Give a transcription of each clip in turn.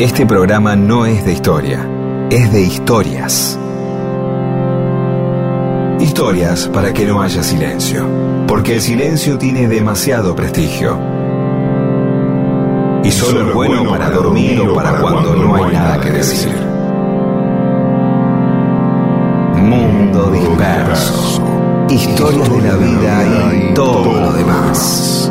Este programa no es de historia, es de historias. Historias para que no haya silencio, porque el silencio tiene demasiado prestigio. Y solo es bueno para dormir o para cuando no hay nada que decir. Mundo disperso. Historias de la vida y todo lo demás.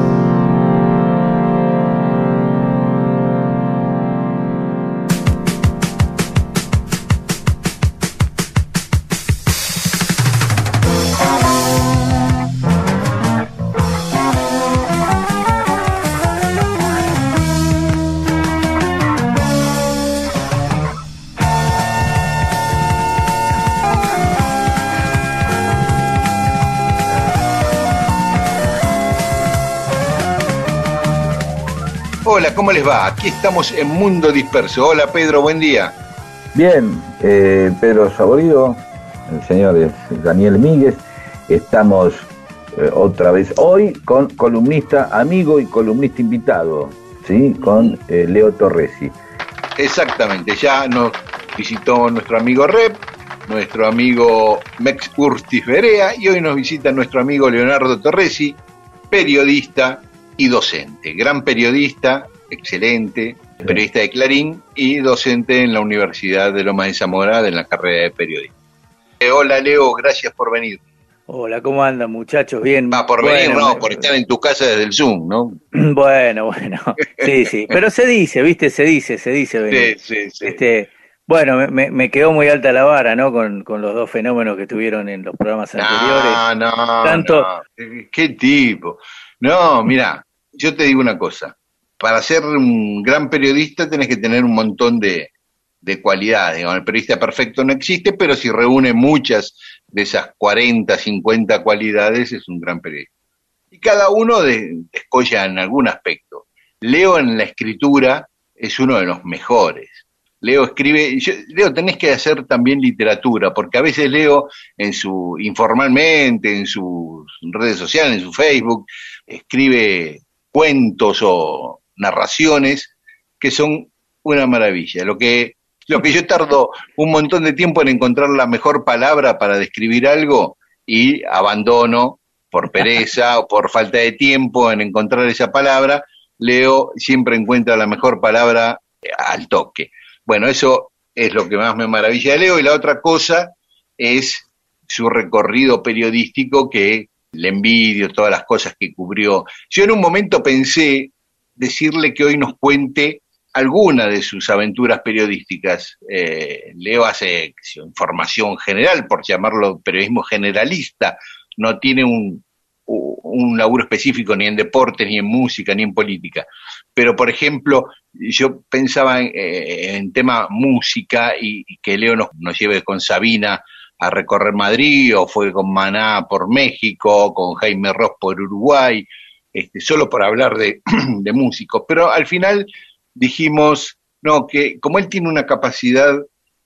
¿Cómo les va? Aquí estamos en Mundo Disperso. Hola Pedro, buen día. Bien, eh, Pedro Saborido, el señor Daniel Míguez, estamos eh, otra vez hoy con columnista amigo y columnista invitado, ¿sí? Con eh, Leo Torresi. Exactamente, ya nos visitó nuestro amigo Rep, nuestro amigo Mex Urtis Berea y hoy nos visita nuestro amigo Leonardo Torresi, periodista y docente, gran periodista, excelente, periodista de Clarín y docente en la Universidad de Loma de Zamora en la carrera de periodismo. Eh, hola Leo, gracias por venir. Hola, ¿cómo andan muchachos? Bien. Va por bueno, venir, no, por estar en tu casa desde el Zoom, ¿no? Bueno, bueno. Sí, sí. Pero se dice, ¿viste? Se dice, se dice. venir. Sí, sí, sí. Este, bueno, me- quedó muy alta la vara, ¿no? Con, con los dos fenómenos que tuvieron en los programas anteriores. No, no, Tanto- no. ¿Qué tipo? No, mira, yo te digo una cosa. Para ser un gran periodista tenés que tener un montón de, de cualidades. El periodista perfecto no existe, pero si reúne muchas de esas 40, 50 cualidades, es un gran periodista. Y cada uno de- descolla en algún aspecto. Leo en la escritura es uno de los mejores. Leo escribe, Leo, tenés que hacer también literatura, porque a veces Leo en su, informalmente, en sus redes sociales, en su Facebook, escribe cuentos o narraciones que son una maravilla. Lo que, lo que yo tardo un montón de tiempo en encontrar la mejor palabra para describir algo y abandono por pereza o por falta de tiempo en encontrar esa palabra, Leo siempre encuentra la mejor palabra eh, al toque. Bueno, eso es lo que más me maravilla de Leo y la otra cosa es su recorrido periodístico que le envidio todas las cosas que cubrió. Yo en un momento pensé decirle que hoy nos cuente alguna de sus aventuras periodísticas. Eh, Leo hace información general, por llamarlo periodismo generalista, no tiene un, un laburo específico ni en deportes, ni en música, ni en política. Pero, por ejemplo, yo pensaba en, eh, tema música y, que Leo nos, nos lleve con Sabina a recorrer Madrid, o fue con Maná por México, con Jaime Ross por Uruguay, este, solo por hablar de, de músicos. Pero al final dijimos, no, que como él tiene una capacidad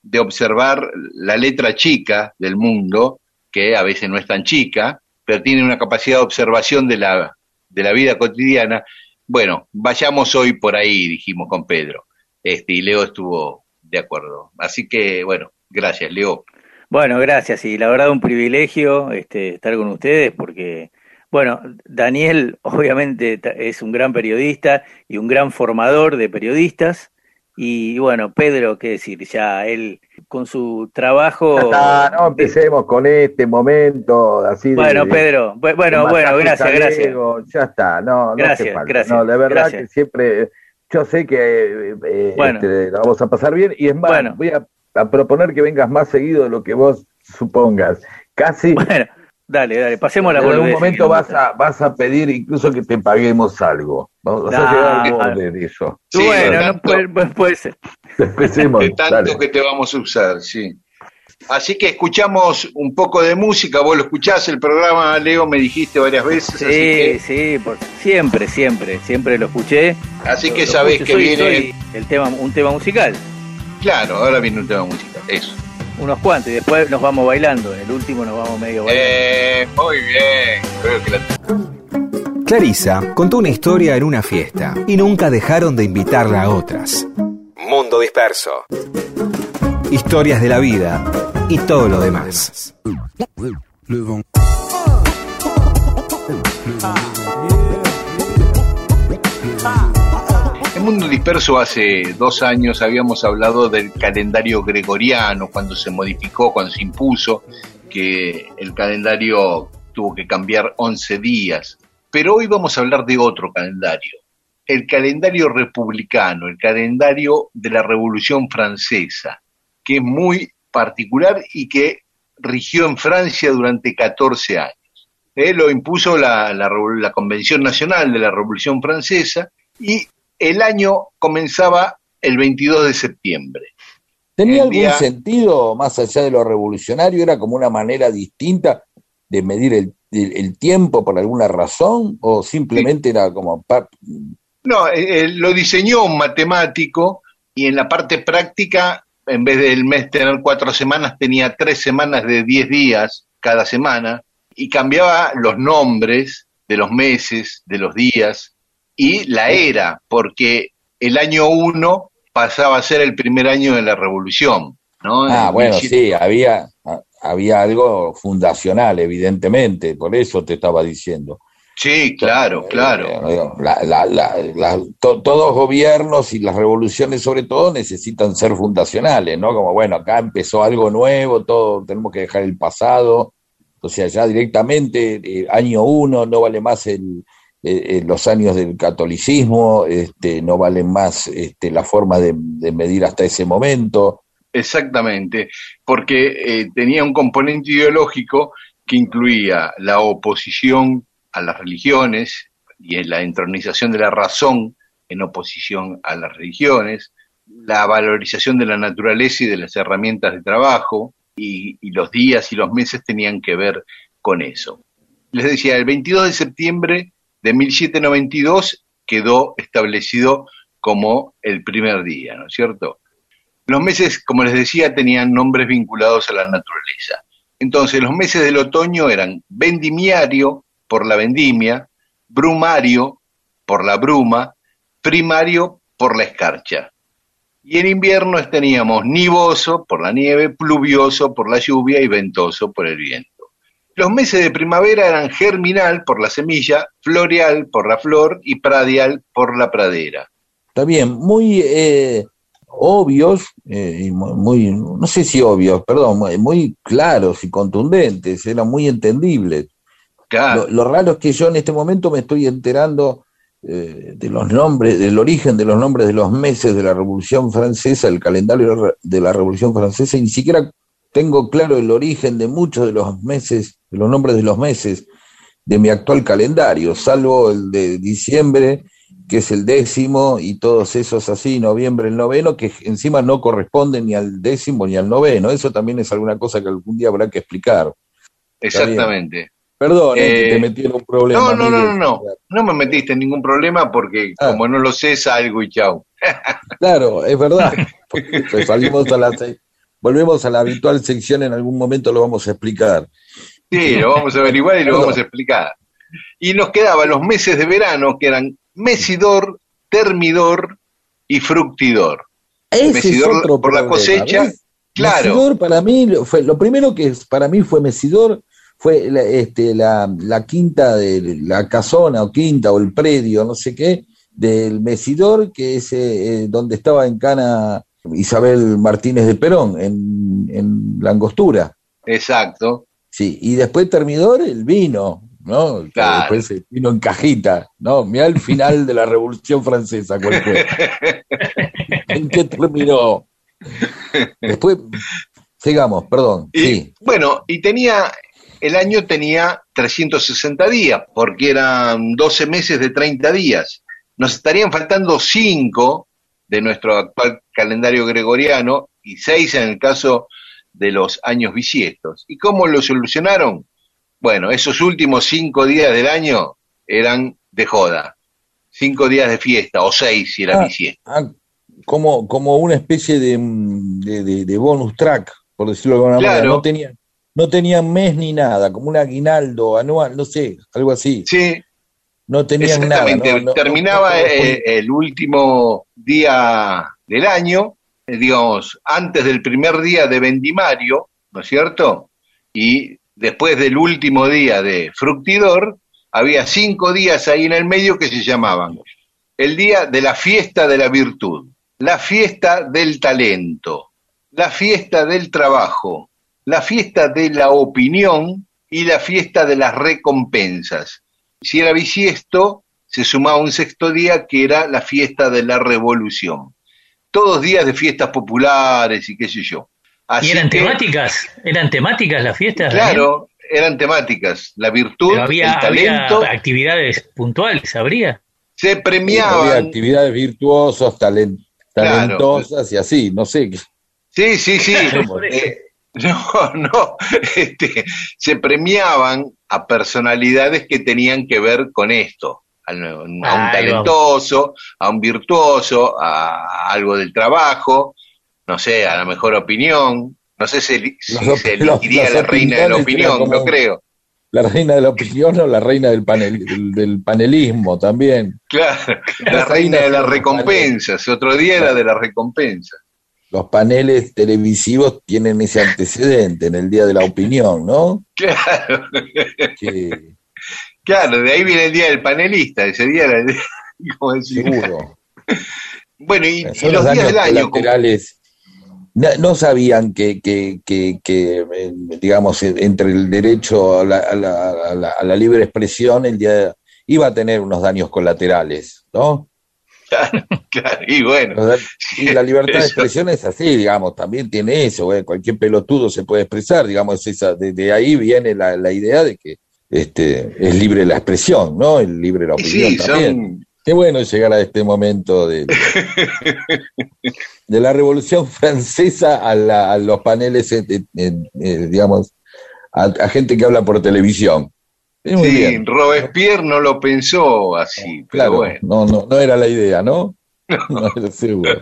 de observar la letra chica del mundo, que a veces no es tan chica, pero tiene una capacidad de observación de la, de la vida cotidiana, bueno, vayamos hoy por ahí, dijimos con Pedro. Este, y Leo estuvo de acuerdo. Así que, bueno, gracias, Leo. Bueno, gracias. Y la verdad un privilegio este, estar con ustedes porque, bueno, Daniel obviamente es un gran periodista y un gran formador de periodistas. Y bueno, Pedro, qué decir, ya él con su trabajo... Ya está, no empecemos con este momento así de- Bueno, Pedro, bueno, bueno, gracias, gracias. Ya está, no, no Gracias, hace falta. gracias, No, de verdad gracias. que siempre, yo sé que eh, eh, Bueno. este, la vamos a pasar bien y es más, Bueno. voy a, a proponer que vengas más seguido de lo que vos supongas. Casi Bueno, dale, dale, pasemos la en algún momento vas a, vas a pedir incluso que te paguemos algo. Vamos a llegar al no. borde de eso. Sí, bueno, de no tanto- puede, puede- puede ser. Empecemos. de tanto dale. que te vamos a usar, sí. Así que escuchamos un poco de música, vos lo escuchás, el programa, Leo, me dijiste varias veces, así Sí, que, sí, por, siempre, siempre, siempre lo escuché. así Lo- que lo sabés que soy- viene, soy el tema, un tema musical, claro, ahora viene un tema musical, eso. Unos cuantos, y después nos vamos bailando. En el último nos vamos medio bailando. Eh, muy bien, creo que la Clarisa contó una historia en una fiesta y nunca dejaron de invitarla a otras. Mundo Disperso. Historias de la vida y todo lo demás. Mundo Disperso hace dos años habíamos hablado del calendario gregoriano, cuando se modificó, cuando se impuso, que el calendario tuvo que cambiar 11 días. Pero hoy vamos a hablar de otro calendario, el calendario republicano, el calendario de la Revolución Francesa, que es muy particular y que rigió en Francia durante 14 años. Eh, lo impuso la, la, Convención Nacional de la Revolución Francesa y el año comenzaba el 22 de septiembre. ¿Tenía algún sentido, más allá de lo revolucionario, era como una manera distinta de medir el, tiempo por alguna razón o simplemente era como no, eh, eh, lo diseñó un matemático y en la parte práctica, en vez del mes tener cuatro semanas, tenía tres semanas de diez días cada semana y cambiaba los nombres de los meses, de los días y la era, porque el año uno pasaba a ser el primer año de la revolución. ¿no? Ah, bueno, sí, había, había algo fundacional, evidentemente, por eso te estaba diciendo. Sí, claro, claro. todos gobiernos y las revoluciones sobre todo necesitan ser fundacionales, ¿no? Como, bueno, acá empezó algo nuevo, todo tenemos que dejar el pasado, o sea, ya directamente, eh, año uno, no vale más el, eh, eh, los años del catolicismo, este, no vale más este, la forma de, medir hasta ese momento. Exactamente, porque tenía un componente ideológico que incluía la oposición a las religiones y la entronización de la razón en oposición a las religiones, la valorización de la naturaleza y de las herramientas de trabajo, y, los días y los meses tenían que ver con eso. Les decía, el 22 de septiembre de 1792 quedó establecido como el primer día, ¿no es cierto? Los meses, como les decía, tenían nombres vinculados a la naturaleza. Entonces, los meses del otoño eran vendimiario, por la vendimia, brumario por la bruma, primario por la escarcha. Y en invierno teníamos nivoso por la nieve, pluvioso por la lluvia y ventoso por el viento. Los meses de primavera eran germinal por la semilla, floreal por la flor y pradial por la pradera. Está bien, muy eh, obvios, eh, muy, no sé si obvios, perdón, muy claros y contundentes, eran muy entendibles. Lo, raro es que yo en este momento me estoy enterando eh, de los nombres, del origen de los nombres de los meses de la Revolución Francesa, el calendario de la Revolución Francesa, y ni siquiera tengo claro el origen de muchos de los meses, de los nombres de los meses de mi actual calendario, salvo el de diciembre, que es el décimo, y todos esos así, noviembre, el noveno, que encima no corresponden ni al décimo ni al noveno. Eso también es alguna cosa que algún día habrá que explicar. Exactamente. Perdón, eh, te metí en un problema. No, no, no, no, no. No me metiste en ningún problema porque ah. como no lo sé, salgo y chau. claro, es verdad. salimos a la volvemos a la habitual sección, en algún momento lo vamos a explicar. Sí, lo vamos a averiguar y lo vamos a explicar. Y nos quedaban los meses de verano que eran mesidor, termidor y fructidor. Ese mesidor por la cosecha. Claro. Mesidor para mí fue lo primero que para mí fue mesidor fue la, este, la, la, quinta de la casona o quinta o el predio, no sé qué, del Mesidor, que es eh, donde estaba en Cana Isabel Martínez de Perón, en, en la angostura. Exacto. Sí, y después Termidor, el vino, ¿no? Claro. Después el vino en cajita, ¿no? Mira el final de la Revolución Francesa, ¿cuál fue? ¿En qué terminó? Después, sigamos, perdón. sí. Bueno, y tenía el año tenía 360 días, porque eran 12 meses de 30 días. Nos estarían faltando 5 de nuestro actual calendario gregoriano y 6 en el caso de los años bisiestos. ¿Y cómo lo solucionaron? Bueno, esos últimos 5 días del año eran de joda. 5 días de fiesta, o 6 si era ah, bisiesto. Ah, como, como una especie de, de, bonus track, por decirlo de alguna manera. No tenía, no tenían mes ni nada, como un aguinaldo anual, no sé, algo así. Sí. No tenían nada. Terminaba el, último día del año, digamos, antes del primer día de Vendimario, ¿no es cierto? Y después del último día de Fructidor, había cinco días ahí en el medio que se llamaban el día de la fiesta de la virtud, la fiesta del talento, la fiesta del trabajo, la fiesta de la opinión y la fiesta de las recompensas. Si era bisiesto, se sumaba un sexto día que era la fiesta de la revolución. Todos días de fiestas populares y qué sé yo. ¿Y eran temáticas? ¿Eran temáticas las fiestas? Claro, eran temáticas. La virtud, había, el talento. actividades puntuales, ¿habría? Se premiaban. Había actividades virtuosas, talentosas y así, no sé. Sí, sí, sí. No, no, este, se premiaban a personalidades que tenían que ver con esto, a, un talentoso, a un virtuoso, a, algo del trabajo, no sé, a la mejor opinión, no sé si, se elegiría la reina de la opinión, no creo. La reina de la opinión o la reina del, panel, del, panelismo también. Claro, la, reina, de las recompensas, otro día era de las recompensas los paneles televisivos tienen ese antecedente en el Día de la Opinión, ¿no? Claro. Claro, de ahí viene el Día del Panelista, ese día era el Seguro. Bueno, y, los, días del año... no, sabían que, que, que, que, digamos, entre el derecho a la, a, la, a la, libre expresión, el día iba a tener unos daños colaterales, ¿no? Claro, y bueno. Y la libertad de expresión es así, digamos, también tiene eso, cualquier pelotudo se puede expresar, digamos, esa, de, ahí viene la, idea de que este, es libre la expresión, ¿no? El libre la opinión también. Qué bueno llegar a este momento de, de la Revolución Francesa a, los paneles, digamos, a gente que habla por televisión sí, Robespierre no lo pensó así, claro, bueno. No, no, no era la idea, ¿no? No, era seguro.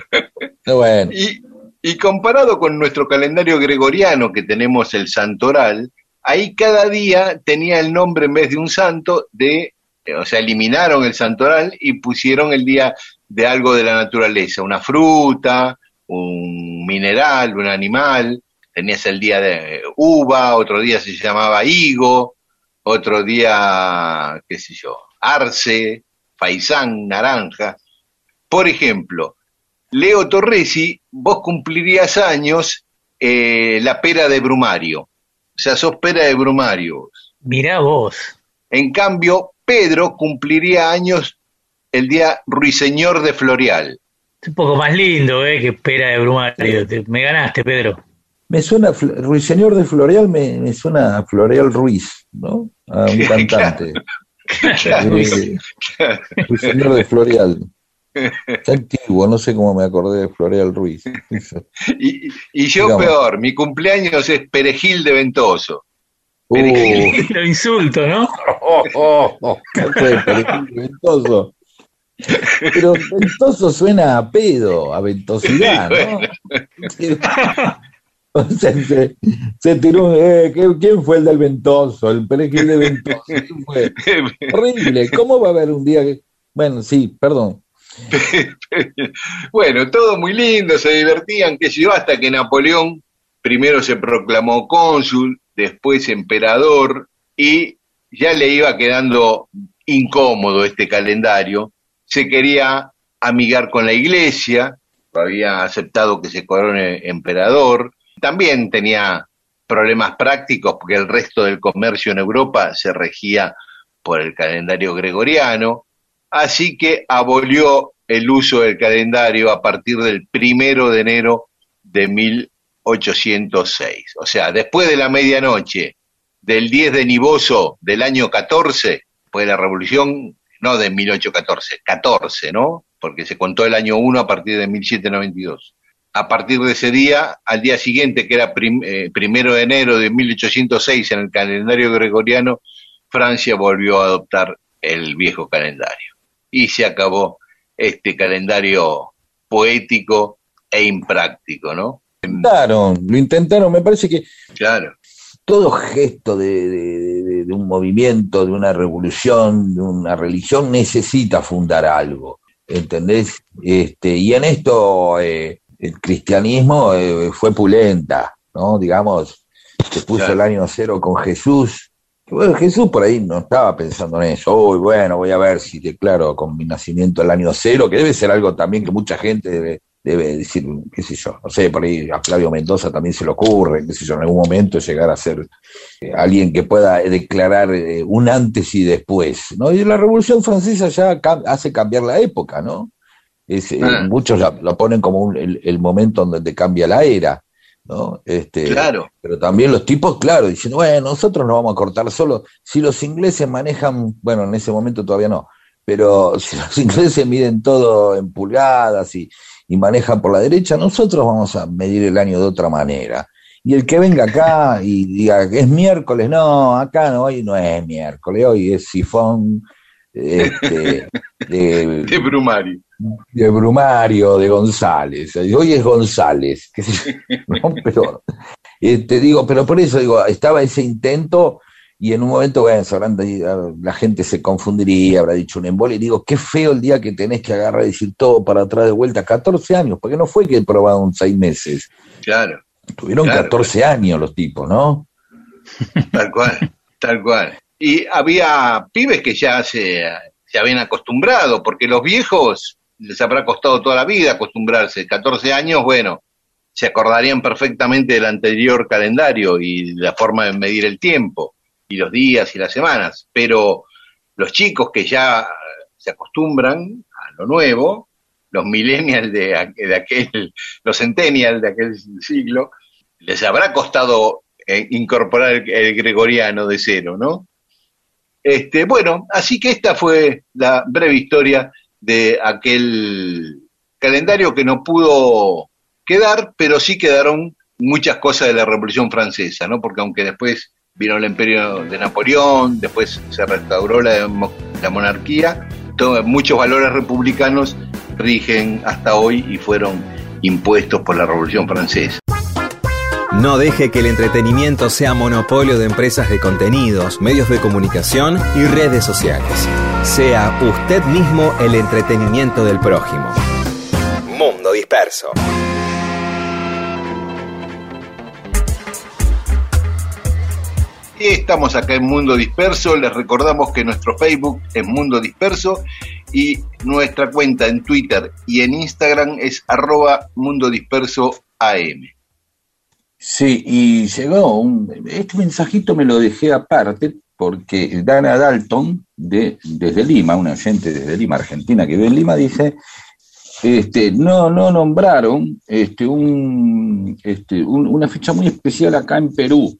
bueno. y, y comparado con nuestro calendario gregoriano que tenemos el santoral, ahí cada día tenía el nombre en vez de un santo de, o sea, eliminaron el santoral y pusieron el día de algo de la naturaleza, una fruta, un mineral, un animal, tenías el día de uva, otro día se llamaba higo, otro día, qué sé yo, arce, faisán, naranja. Por ejemplo, Leo Torresi, vos cumplirías años eh, la pera de Brumario. O sea, sos pera de Brumario. Mirá vos. En cambio, Pedro cumpliría años el día Ruiseñor de Florial. Es un poco más lindo, ¿eh? Que pera de Brumario. Me ganaste, Pedro. Me suena, Ruiseñor de Floreal me, suena a Floreal Ruiz, ¿no? A un cantante. Ruiseñor de Floreal. Está antiguo, no sé cómo me acordé de Floreal Ruiz. y, yo peor, mi cumpleaños es Perejil de Ventoso. Uh. Perejil. Lo insulto, ¿no? Oh, oh, oh, Perejil de Ventoso. Pero ventoso suena a pedo, a ventosidad, ¿no? se, se, tiró, eh, ¿quién fue el del ventoso? El perejil de ventoso. Fue? Horrible. ¿Cómo va a haber un día que... Bueno, sí, perdón. bueno, todo muy lindo, se divertían, que yo, hasta que Napoleón primero se proclamó cónsul, después emperador, y ya le iba quedando incómodo este calendario. Se quería amigar con la iglesia, había aceptado que se corone emperador, también tenía problemas prácticos porque el resto del comercio en Europa se regía por el calendario gregoriano, así que abolió el uso del calendario a partir del primero de enero de 1806. O sea, después de la medianoche del 10 de Niboso del año 14, fue la revolución, no de 1814, 14, ¿no? Porque se contó el año 1 a partir de 1792 a partir de ese día, al día siguiente, que era eh, primero de enero de 1806 en el calendario gregoriano, Francia volvió a adoptar el viejo calendario. Y se acabó este calendario poético e impráctico, ¿no? Intentaron, lo intentaron, me parece que claro. todo gesto de, de un movimiento, de una revolución, de una religión, necesita fundar algo. ¿entendés? Este, y en esto el cristianismo fue pulenta, ¿no? Digamos, se puso el año cero con Jesús, bueno, Jesús por ahí no estaba pensando en eso. Uy, bueno, voy a ver si declaro con mi nacimiento el año cero, que debe ser algo también que mucha gente debe, debe decir, qué sé yo, no sé, por ahí a Flavio Mendoza también se le ocurre, qué sé yo, en algún momento llegar a ser eh, alguien que pueda declarar eh, un antes y después, ¿no? Y la Revolución Francesa ya hace cambiar la época, ¿no? Es, eh, ah. Muchos lo ponen como el, el, momento donde cambia la era. ¿No? Este, claro. Pero también los tipos, claro, diciendo, bueno, nosotros no vamos a cortar solo. Si los ingleses manejan, bueno, en ese momento todavía no, pero si los ingleses miden todo en pulgadas y, y manejan por la derecha, nosotros vamos a medir el año de otra manera. Y el que venga acá y diga que es miércoles, no, acá no, hoy no es miércoles, hoy es sifón este, de, de Brumario de Brumario, de González. Hoy es González, pero te este, digo, pero por eso digo, estaba ese intento y en un momento, bueno, la gente se confundiría, habrá dicho un embole, y digo, qué feo el día que tenés que agarrar y decir todo para atrás de vuelta, 14 años, porque no fue que probaron seis meses. Claro. Tuvieron 14 años los tipos, ¿no? Tal cual, tal cual. Y había pibes que ya se, se habían acostumbrado, porque los viejos les habrá costado toda la vida acostumbrarse. 14 años, bueno, se acordarían perfectamente del anterior calendario y la forma de medir el tiempo, y los días y las semanas. Pero los chicos que ya se acostumbran a lo nuevo, los millennials de, de aquel, los centennials de aquel siglo, les habrá costado eh, incorporar el, el, gregoriano de cero, ¿no? Este, bueno, así que esta fue la breve historia de aquel calendario que no pudo quedar, pero sí quedaron muchas cosas de la Revolución Francesa, ¿no? Porque aunque después vino el imperio de Napoleón, después se restauró la, la monarquía, muchos valores republicanos rigen hasta hoy y fueron impuestos por la Revolución Francesa. No deje que el entretenimiento sea monopolio de empresas de contenidos, medios de comunicación y redes sociales. Sea usted mismo el entretenimiento del prójimo. Mundo Disperso. Estamos acá en Mundo Disperso. Les recordamos que nuestro Facebook es Mundo Disperso y nuestra cuenta en Twitter y en Instagram es arroba Mundo Disperso AM. Sí, y llegó un, este mensajito me lo dejé aparte porque Dana Dalton, de, desde Lima, una gente desde Lima, Argentina, que vive en Lima, dice, este, no, no nombraron este, un, este, una fecha muy especial acá en Perú,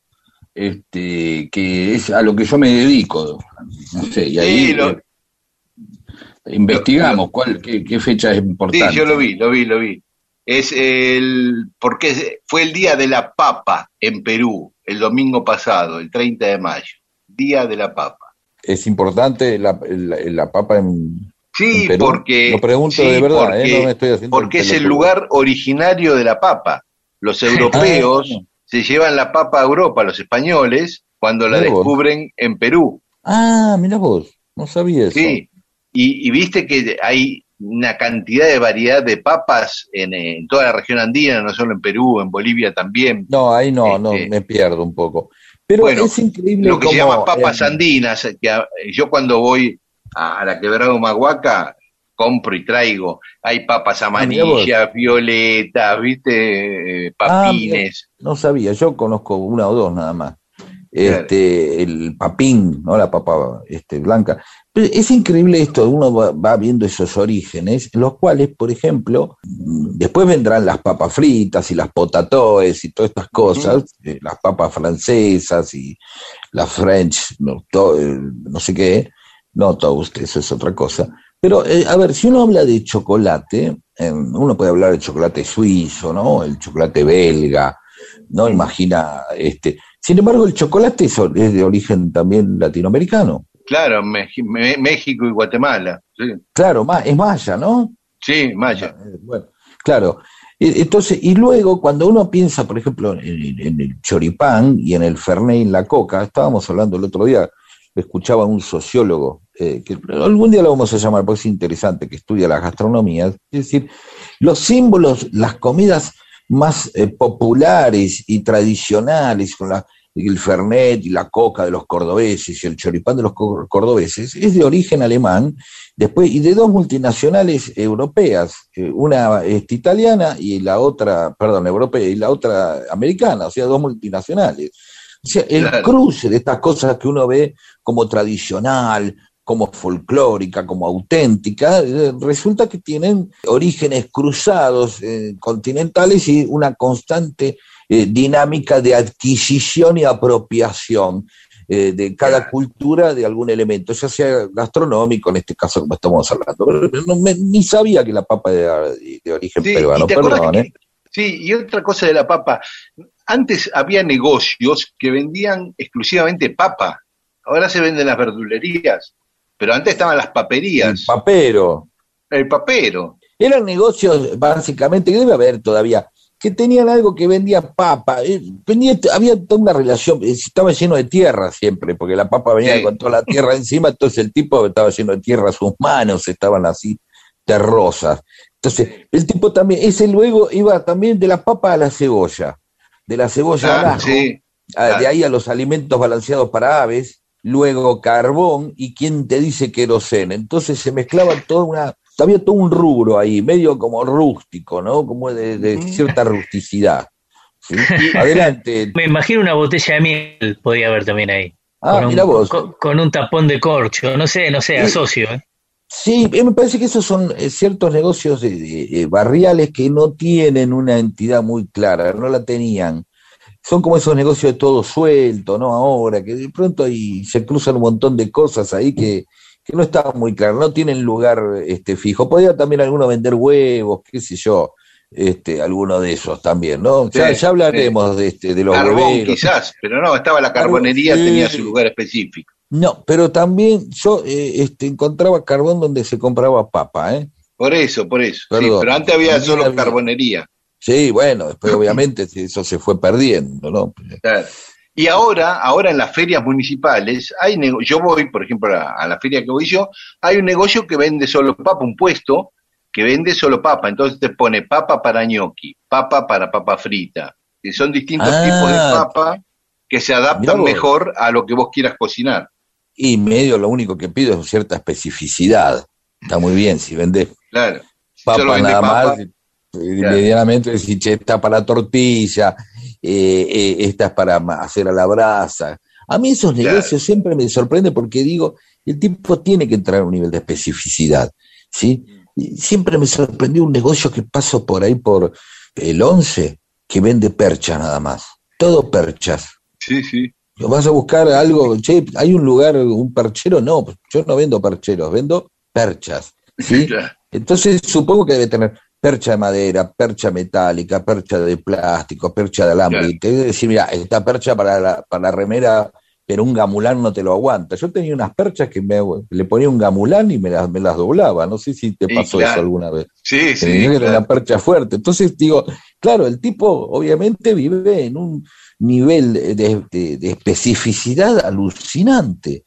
este, que es a lo que yo me dedico, no sé, y ahí eh, investigamos cuál, qué, qué fecha es importante. Sí, yo lo vi, lo vi, lo vi es el, porque fue el día de la papa en Perú, el domingo pasado, el 30 de mayo, día de la papa. Es importante la, la, papa en, Sí, porque. Lo pregunto de verdad, ¿eh? no me estoy haciendo Porque es el lugar originario de la papa. Los europeos ah, se llevan la papa a Europa, los españoles, cuando la descubren en Perú. Ah, mira vos, no sabía eso. Sí, y, y, viste que hay una cantidad de variedad de papas en, toda la región andina, no solo en Perú, en Bolivia también. No, ahí no, no, este, me pierdo un poco. Pero es increíble. Lo que se llama papas andinas, que yo cuando voy a, la quebrada Humahuaca compro y traigo. Hay papas ah, amarillas, violetas, viste, ah, papines. no sabía, yo conozco una o dos nada más este, el papín, ¿no? La papa este, blanca. Pero es increíble esto, uno va, viendo esos orígenes, los cuales, por ejemplo, después vendrán las papas fritas y las potatoes y todas estas cosas, eh, las papas francesas y las French, no, eh, no sé qué, no toast, eso es otra cosa. Pero, eh, a ver, si uno habla de chocolate, uno puede hablar de chocolate suizo, ¿no? El chocolate belga, ¿no? Imagina, este, sin embargo, el chocolate es, de origen también latinoamericano. Claro, México y Guatemala. Claro, es maya, ¿no? Sí, maya. Ah, eh, bueno, claro. Entonces, y luego cuando uno piensa, por ejemplo, en, el choripán y en el fernet y en la coca, estábamos hablando el otro día escuchaba a un sociólogo, eh, que algún día lo vamos a llamar porque es interesante, que estudia la gastronomía, es decir, los símbolos, las comidas más eh, populares y tradicionales, con la, el fernet y la coca de los cordobeses y el choripán de los cordobeses, es de origen alemán, después y de dos multinacionales europeas, eh, una este, italiana y la otra, perdón, europea y la otra americana, o sea, dos multinacionales. O sea, el cruce de estas cosas que uno ve como tradicional, como folclórica, como auténtica, eh, resulta que tienen orígenes cruzados eh, continentales y una constante eh, dinámica de adquisición y apropiación de cada cultura de algún elemento, ya sea gastronómico, en este caso como estamos hablando. No, ni sabía que la papa era de, origen peruano, perdón. sí, y otra cosa de la papa, antes había negocios que vendían exclusivamente papa, ahora se venden las verdulerías. Pero antes estaban las paperías. El papero. El papero. Eran negocios, básicamente, que debe haber todavía, que tenían algo que vendía papa. Eh, había toda una relación, eh, estaba lleno de tierra siempre, porque la papa venía con toda la tierra encima, entonces el tipo estaba lleno de tierra, sus manos estaban así terrosas. Entonces, el tipo también, ese luego iba también de la papa a la cebolla, de la cebolla al ajo, de ahí a los alimentos balanceados para aves, luego carbón y quién te dice queroseno. Entonces se mezclaba toda una, había todo un rubro ahí, medio como rústico, ¿no? Como de, cierta rusticidad. Adelante. Me imagino una botella de miel, podía haber también ahí. Ah, con un, Con, un tapón de corcho, no sé, no sé, asocio. ¿eh? Sí, me parece que esos son eh, ciertos negocios barriales que no tienen una entidad muy clara, no la tenían son como esos negocios de todo suelto, ¿no? Ahora, que de pronto ahí se cruzan un montón de cosas ahí que, no estaban muy claras, no tienen lugar este, fijo. Podría también alguno vender huevos, qué sé yo, este, alguno de esos también, ¿no? ya, ya, hablaremos de, este, de los Carbón, quizás, pero no, estaba la carbonería, tenía su lugar específico. No, pero también yo eh, este, encontraba carbón donde se compraba papa, ¿eh? Por eso, por eso. sí, pero antes había solo carbonería. Sí, bueno, después obviamente eso se fue perdiendo, ¿no? Y ahora, ahora en las ferias municipales, hay yo voy, por ejemplo, a, la feria que voy yo, hay un negocio que vende solo papa, un puesto que vende solo papa, entonces te pone papa para ñoqui, papa para papa frita, y son distintos ah. tipos de papa que se adaptan mejor a lo que vos quieras cocinar. Y medio lo único que pido es cierta especificidad. Está muy bien si vendés claro. papa nada más medianamente decir, che, esta para la tortilla, eh, eh, esta es para hacer a la brasa. A mí esos negocios siempre me sorprende porque digo, el tipo tiene que entrar a un nivel de especificidad, ¿sí? siempre me sorprendió un negocio que paso por ahí por el 11, que vende perchas nada más, todo perchas. Sí, sí. Vas a buscar algo, che, hay un lugar, un perchero, no, yo no vendo percheros, vendo perchas, ¿sí? Entonces supongo que debe tener percha de madera, percha metálica, percha de plástico, percha de alambre. Te decir, mira, esta percha para la, para la remera, pero un gamulán no te lo aguanta. Yo tenía unas perchas que me, le ponía un gamulán y me las, me las doblaba. No sé si te pasó eso alguna vez. Sí, sí. Era una percha fuerte. Entonces, digo, claro, el tipo obviamente vive en un nivel de especificidad alucinante.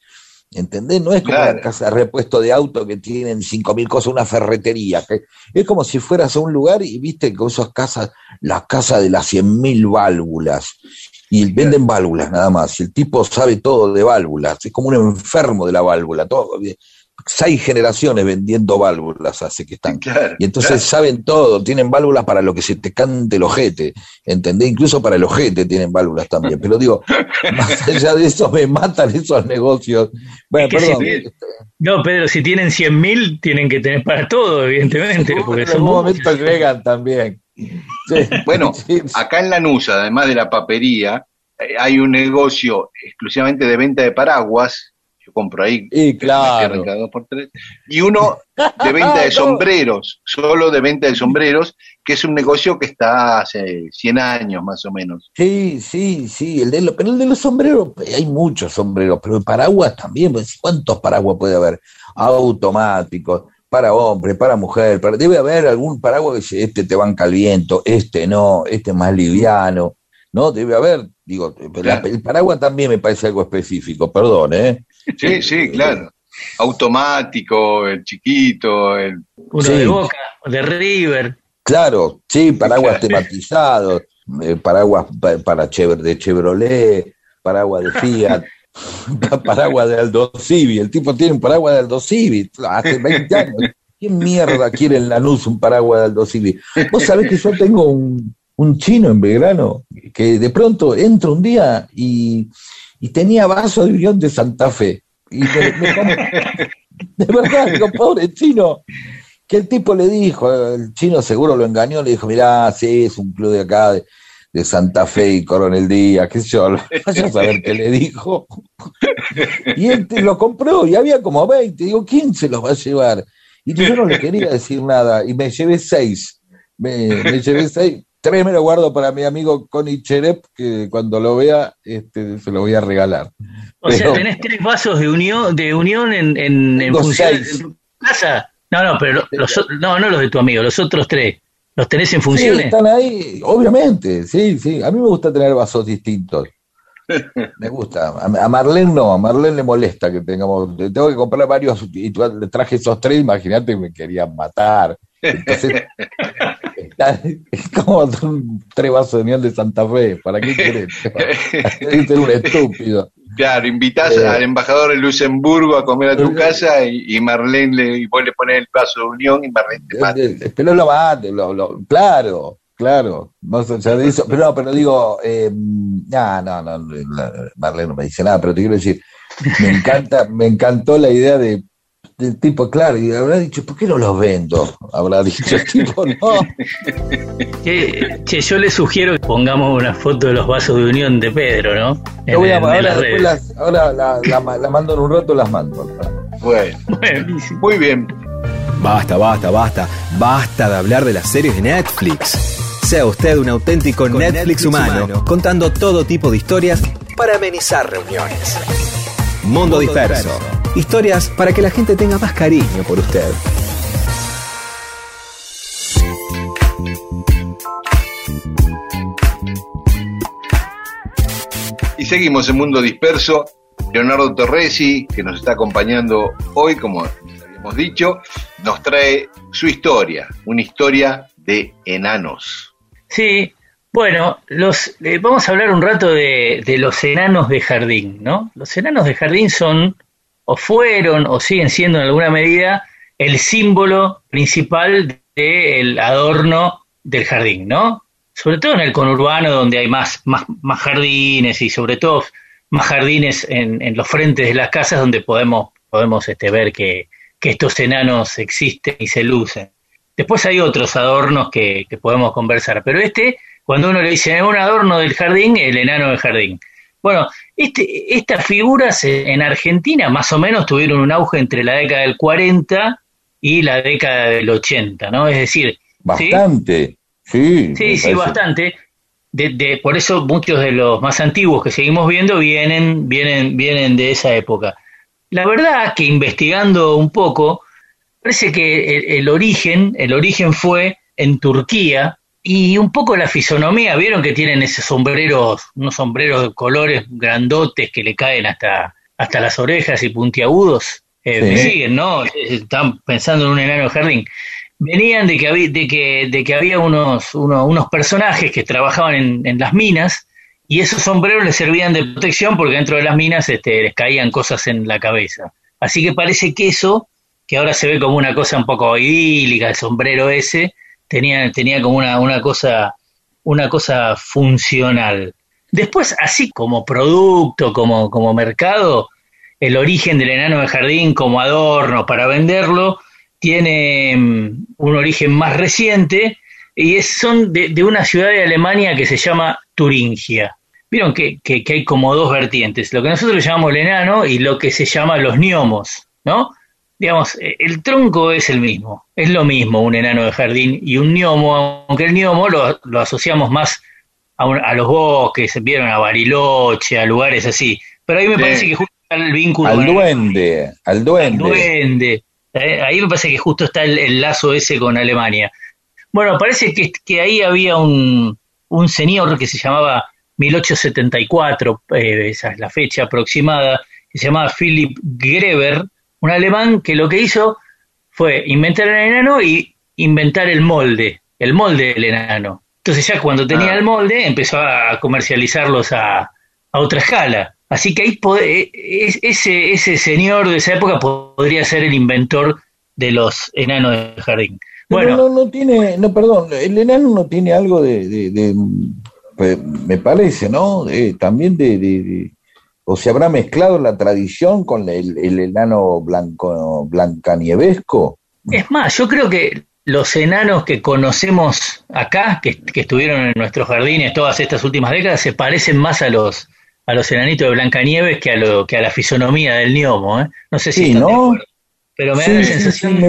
¿Entendés? No es como una casa de repuesto de auto que tienen cinco mil cosas, una ferretería. Que es como si fueras a un lugar y viste con esas casas, la casa de las cien mil válvulas. Y venden válvulas nada más. Y el tipo sabe todo de válvulas. Es como un enfermo de la válvula. Todo, seis generaciones vendiendo válvulas hace que están. y entonces saben todo, tienen válvulas para lo que se te cante el ojete, ¿entendés? Incluso para el ojete tienen válvulas también. Pero digo, más allá de eso me matan esos negocios. Bueno, perdón. no, Pedro, si tienen 100 mil, tienen que tener para todo, evidentemente. porque en algún momento llegan también. Bueno, acá en la Nusa, además de la papería, eh, hay un negocio exclusivamente de venta de paraguas compro ahí. Y claro. Y uno de venta de sombreros, solo de venta de sombreros, que es un negocio que está hace 100 años más o menos. Sí, sí, sí. El de pero el de los sombreros, hay muchos sombreros, pero paraguas también. Pues, ¿Cuántos paraguas puede haber? Automáticos para hombre, para mujer, debe haber algún paraguas que dice, este te banca el viento, este no, este es más liviano, ¿no? Debe haber, digo, el paraguas también me parece algo específico, perdón, ¿eh? Sí, sí, claro. Automático, el chiquito, el... Uno de Boca, de River. Claro, sí, paraguas tematizados, eh, paraguas para de Chevrolet, paraguas de Fiat, paraguas de Aldo Civi. El tipo tiene un paraguas de Aldo Civi hace 20 años. ¿Quién mierda quiere en Lanús un paraguas de Aldo Civi? Vos sabés que yo tengo un, un chino en Belgrano que de pronto entra un día y, tenía vaso de billón de Santa Fe. Y me, de verdad, digo, pobre chino, que el tipo le dijo, el chino seguro lo engañó, le dijo, mirá, sí, es un club de acá de, Santa Fe y Coronel Díaz, qué yo, vaya a saber qué le dijo. Y él lo compró y había como 20, digo, ¿quién se los va a llevar? Y yo no le quería decir nada y me llevé seis, me, me llevé seis Tres me lo guardo para mi amigo Connie Cherep, que cuando lo vea este, se lo voy a regalar. O sea, tenés tres vasos de unión, de unión en, en, función de tu casa. No, no, pero los, no, no los de tu amigo, los otros tres. ¿Los tenés en funciones? Sí, están ahí, obviamente, sí, sí. A mí me gusta tener vasos distintos. Me gusta. A Marlene no, a Marlene le molesta que tengamos. Tengo que comprar varios y le traje esos tres, imagínate, me querían matar. Entonces, es como tres vasos de miel de Santa Fe. ¿Para qué querés? Ser un estúpido. Claro, invitas eh, al embajador de Luxemburgo a comer a tu casa y, Marlene le, y vos le pones el vaso de unión y Marlene te mata. Pero lo mate, lo, claro, claro. No, pero no, pero digo, eh, no, no, no, Marlene no me dice nada, pero te quiero decir, me encanta, me encantó la idea de del tipo, claro, y habrá dicho, ¿por qué no los vendo? Habrá dicho el tipo, no. Che, yo le sugiero que pongamos una foto de los vasos de unión de Pedro, ¿no? voy a, ahora, ahora la, la, mando en un rato, las mando. Bueno, muy bien. Basta, basta, basta. Basta de hablar de las series de Netflix. Sea usted un auténtico Netflix, humano, contando todo tipo de historias para amenizar reuniones. Mundo, disperso Historias para que la gente tenga más cariño por usted. Y seguimos en Mundo Disperso. Leonardo Torresi, que nos está acompañando hoy, como habíamos dicho, nos trae su historia, una historia de enanos. Sí, bueno, los, eh, vamos a hablar un rato de, de, los enanos de jardín, ¿no? Los enanos de jardín son o fueron o siguen siendo en alguna medida el símbolo principal del adorno del jardín, ¿no? Sobre todo en el conurbano donde hay más, más, más jardines y sobre todo más jardines en, en, los frentes de las casas donde podemos, podemos este, ver que, que, estos enanos existen y se lucen. Después hay otros adornos que, que podemos conversar, pero este, cuando uno le dice un adorno del jardín, el enano del jardín. Bueno, este, estas figuras en Argentina más o menos tuvieron un auge entre la década del 40 y la década del 80, ¿no? Es decir... Bastante, sí. Sí, sí, bastante. De, por eso muchos de los más antiguos que seguimos viendo vienen, vienen, vienen de esa época. La verdad que investigando un poco, parece que el origen, el origen fue en Turquía, y un poco la fisonomía, vieron que tienen esos sombreros, unos sombreros de colores grandotes que le caen hasta, hasta las orejas y puntiagudos. Eh, siguen, ¿no? Están pensando en un enano de jardín. Venían de que había, de que, de que había unos, unos, personajes que trabajaban en, en, las minas y esos sombreros les servían de protección porque dentro de las minas este, les caían cosas en la cabeza. Así que parece que eso, que ahora se ve como una cosa un poco idílica, el sombrero ese, tenía, tenía como una, una, cosa, una cosa funcional. Después, así como producto, como, como mercado, el origen del enano de jardín como adorno para venderlo tiene mm, un origen más reciente y es, son de, una ciudad de Alemania que se llama Turingia. Vieron que, que, que, hay como dos vertientes, lo que nosotros llamamos el enano y lo que se llama los gnomos, ¿no? Digamos, eh, el tronco es el mismo, es lo mismo un enano de jardín y un gnomo, aunque el gnomo lo, lo asociamos más a, a, los bosques, vieron a Bariloche, a lugares así, pero ahí me parece que justo está el vínculo. Al duende, al duende. Al duende. Eh, ahí me parece que justo está el, lazo ese con Alemania. Bueno, parece que, que ahí había un, un señor que se llamaba 1874, eh, esa es la fecha aproximada, que se llamaba Philip Greber, un alemán que lo que hizo fue inventar el enano y inventar el molde, el molde del enano. Entonces ya cuando tenía ah. el molde empezó a comercializarlos a, a otra escala. Así que ahí e, ese, ese señor de esa época podría ser el inventor de los enanos de jardín. Bueno, no, no, tiene, no, perdón, el enano no tiene algo de, me parece, ¿no? también de, o se habrá mezclado la tradición con el, enano blanco, blancanievesco. Es más, yo creo que los enanos que conocemos acá, que, estuvieron en nuestros jardines todas estas últimas décadas, se parecen más a los a los enanitos de Blancanieves que a lo que a la fisonomía del gnomo, ¿eh? No sé si ¿no? pero me da la sensación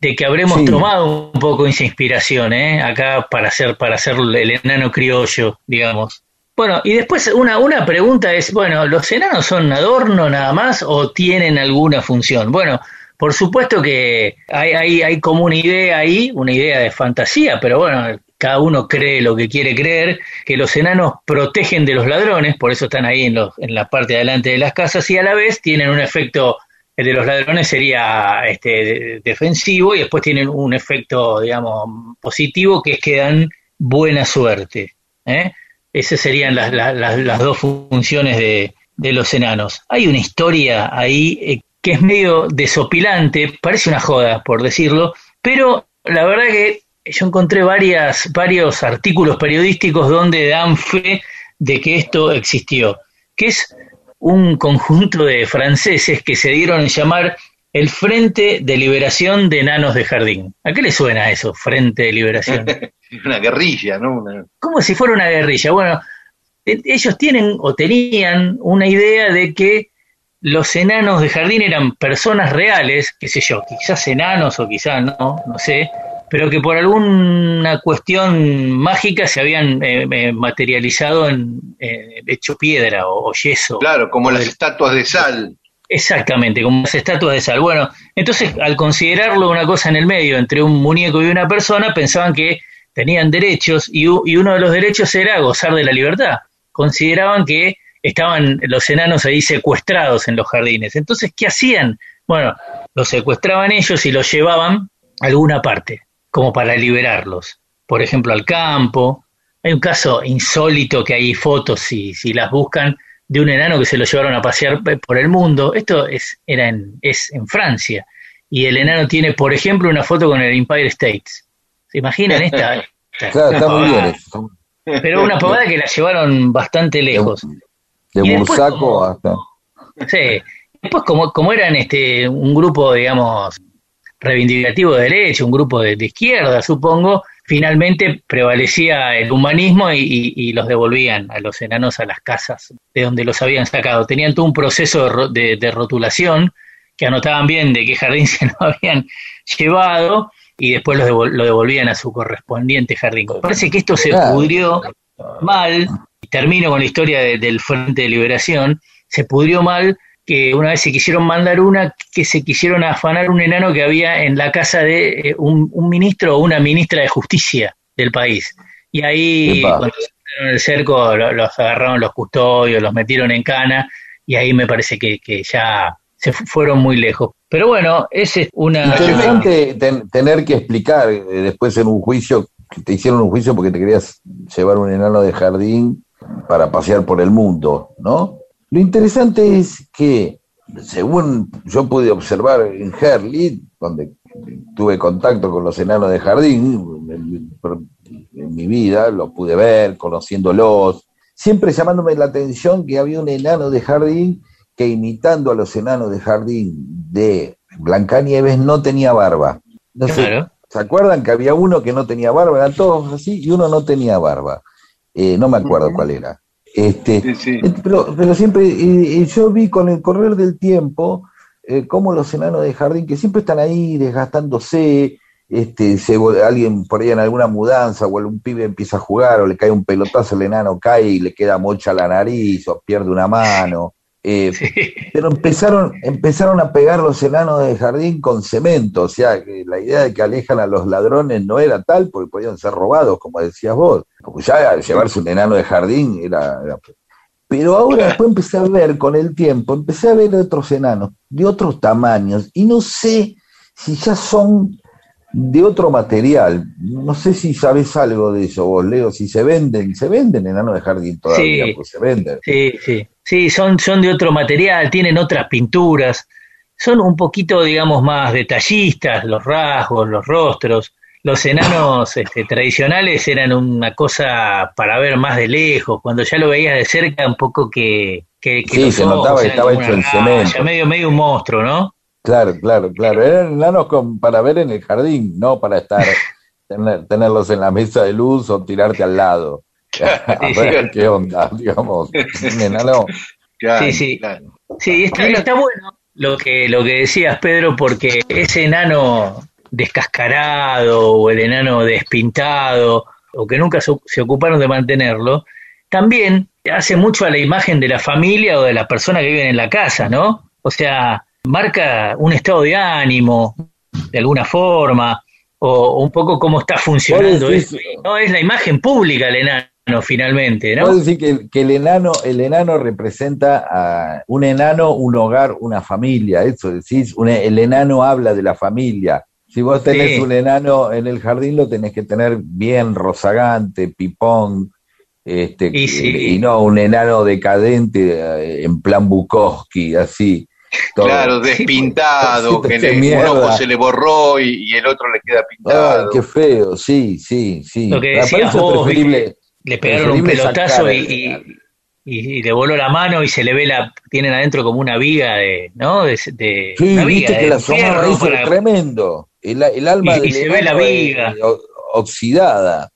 de que habremos tomado un poco esa inspiración, ¿eh? Acá para hacer para hacer el enano criollo, digamos. Bueno, y después una, una pregunta es, bueno, ¿los enanos son adorno nada más o tienen alguna función? Bueno, por supuesto que hay, hay, hay como una idea ahí, una idea de fantasía, pero bueno, cada uno cree lo que quiere creer, que los enanos protegen de los ladrones, por eso están ahí en, los, en la parte de adelante de las casas, y a la vez tienen un efecto, el de los ladrones sería este, defensivo, y después tienen un efecto, digamos, positivo, que es que dan buena suerte. ¿eh? Esas serían las, las, dos funciones de, de, los enanos. Hay una historia ahí eh, que es medio desopilante, parece una joda, por decirlo, pero la verdad que yo encontré varios artículos periodísticos donde dan fe de que esto existió, que es un conjunto de franceses que se dieron a llamar el Frente de Liberación de Enanos de Jardín. ¿A qué le suena eso, Frente de Liberación? una guerrilla, ¿no? Como si fuera una guerrilla. Bueno, e, ellos tienen o tenían una idea de que los enanos de jardín eran personas reales, qué sé yo, quizás enanos o quizás no, no sé, pero que por alguna cuestión mágica se habían eh, eh, materializado en eh, hecho piedra o, yeso. Claro, como las estatuas de sal. Exactamente, como las estatuas de sal. Bueno, entonces al considerarlo una cosa en el medio entre un muñeco y una persona, pensaban que tenían derechos y, y uno de los derechos era gozar de la libertad. Consideraban que estaban los enanos ahí secuestrados en los jardines. Entonces, ¿qué hacían? Bueno, los secuestraban ellos y los llevaban a alguna parte como para liberarlos. Por ejemplo, al campo. Hay un caso insólito que hay fotos, si, si las buscan, de un enano que se lo llevaron a pasear por el mundo. Esto es, era en, es en Francia. Y el enano tiene, por ejemplo, una foto con el Empire States. ¿Se imaginan esta? claro, está muy bien. Pero una pavada que la llevaron bastante lejos. De, Bursaco hasta. Sí. Después, como, como eran este un grupo, digamos, reivindicativo de derecha, un grupo de, izquierda, supongo, finalmente prevalecía el humanismo y, los devolvían a los enanos a las casas de donde los habían sacado. Tenían todo un proceso de, rotulación que anotaban bien de qué jardín se lo habían llevado y después lo, devolvían a su correspondiente jardín. Parece que esto se pudrió mal, y termino con la historia del Frente de Liberación, se pudrió mal que una vez se quisieron mandar una, que se quisieron afanar un enano que había en la casa de eh, un, ministro o una ministra de justicia del país. Y ahí, cuando se el cerco, los agarraron los custodios, los metieron en cana, y ahí me parece que, ya se fueron muy lejos. Pero bueno, ese es una... Interesante tener que explicar eh, después en un juicio, que te hicieron un juicio porque te querías llevar un enano de jardín para pasear por el mundo, ¿no? Lo interesante es que, según yo pude observar en Herley, donde tuve contacto con los enanos de jardín, en, mi vida, los pude ver, conociéndolos, siempre llamándome la atención que había un enano de jardín que imitando a los enanos de jardín de Blancanieves no tenía barba. ¿Se acuerdan que había uno que no tenía barba? Eran todos así y uno no tenía barba. Eh, no me acuerdo cuál era. Este, eh, Pero, pero, siempre, yo vi con el correr del tiempo eh, como los enanos de jardín, que siempre están ahí desgastándose, este, se, alguien por ahí en alguna mudanza o algún pibe empieza a jugar o le cae un pelotazo, el enano cae y le queda mocha la nariz o pierde una mano. Eh, pero empezaron, empezaron a pegar los enanos de jardín con cemento, o sea, que la idea de que alejan a los ladrones no era tal, porque podían ser robados, como decías vos. Como ya llevarse un enano de jardín era, Pero ahora después empecé a ver con el tiempo, empecé a ver otros enanos de otros tamaños y no sé si ya son de otro material. No sé si sabes algo de eso vos, Leo, si se venden, se venden enanos de jardín todavía, sí, pues se venden. Sí, sí, sí, son, son de otro material, tienen otras pinturas, son un poquito, digamos, más detallistas, los rasgos, los rostros. Los enanos este, tradicionales eran una cosa para ver más de lejos, cuando ya lo veías de cerca un poco que... que, sí, se notaba que estaba hecho en cemento. Medio, medio un monstruo, ¿no? Claro, claro, claro. Eran enanos con, para ver en el jardín, no para estar, tenerlos en la mesa de luz o tirarte al lado. a ver qué onda, digamos. Sí, sí. Sí, está, está bueno lo que, lo que decías, Pedro, porque ese enano descascarado o el enano despintado o que nunca se ocuparon de mantenerlo, también hace mucho a la imagen de la familia o de la persona que vive en la casa, ¿no? O sea, marca un estado de ánimo, de alguna forma, o, un poco cómo está funcionando eso. ¿no? Es la imagen pública el enano, finalmente, ¿no? Puedo decir que, el enano, el enano representa a un enano, un hogar, una familia, eso decís, el enano habla de la familia. Si vos tenés un enano en el jardín, lo tenés que tener bien rozagante, pipón, este, y, no un enano decadente eh, en plan Bukowski, así. Claro, despintado, que el ojo se le borró y, el otro le queda pintado. qué feo, sí, sí, sí. Lo que decías vos, le pegaron un pelotazo y, y, le voló la mano y se le ve la, tienen adentro como una viga de, ¿no? De, de sí, viste que la zona es tremendo. El, el alma y, se ve la viga. oxidada.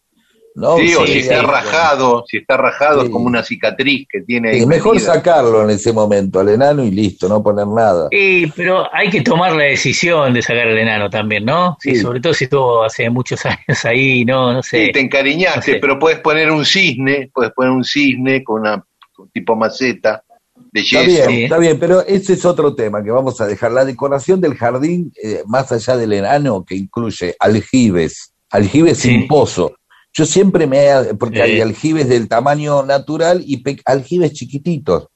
¿No? Sí, o si está rajado, si está rajado es como una cicatriz que tiene ahí. Es mejor sacarlo en ese momento al enano y listo, no poner nada. Sí, pero hay que tomar la decisión de sacar al enano también, ¿no? Sí, sobre todo si estuvo hace muchos años ahí, no, no sé. Sí, te encariñaste, pero puedes poner un cisne, puedes poner un cisne con una tipo maceta. De está bien, está bien, pero ese es otro tema que vamos a dejar. La decoración del jardín, eh, más allá del enano, que incluye aljibes, aljibes sin pozo. Yo siempre me... Porque hay aljibes del tamaño natural y aljibes chiquititos.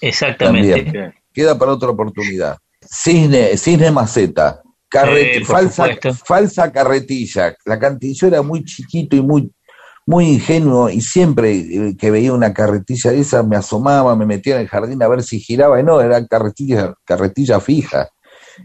Exactamente. Queda para otra oportunidad. Cisne, cisne maceta. falsa, falsa carretilla. La cantillo era muy chiquito y muy muy ingenuo y siempre eh, que veía una carretilla de esa me asomaba, me metía en el jardín a ver si giraba y no, era carretilla, carretilla fija,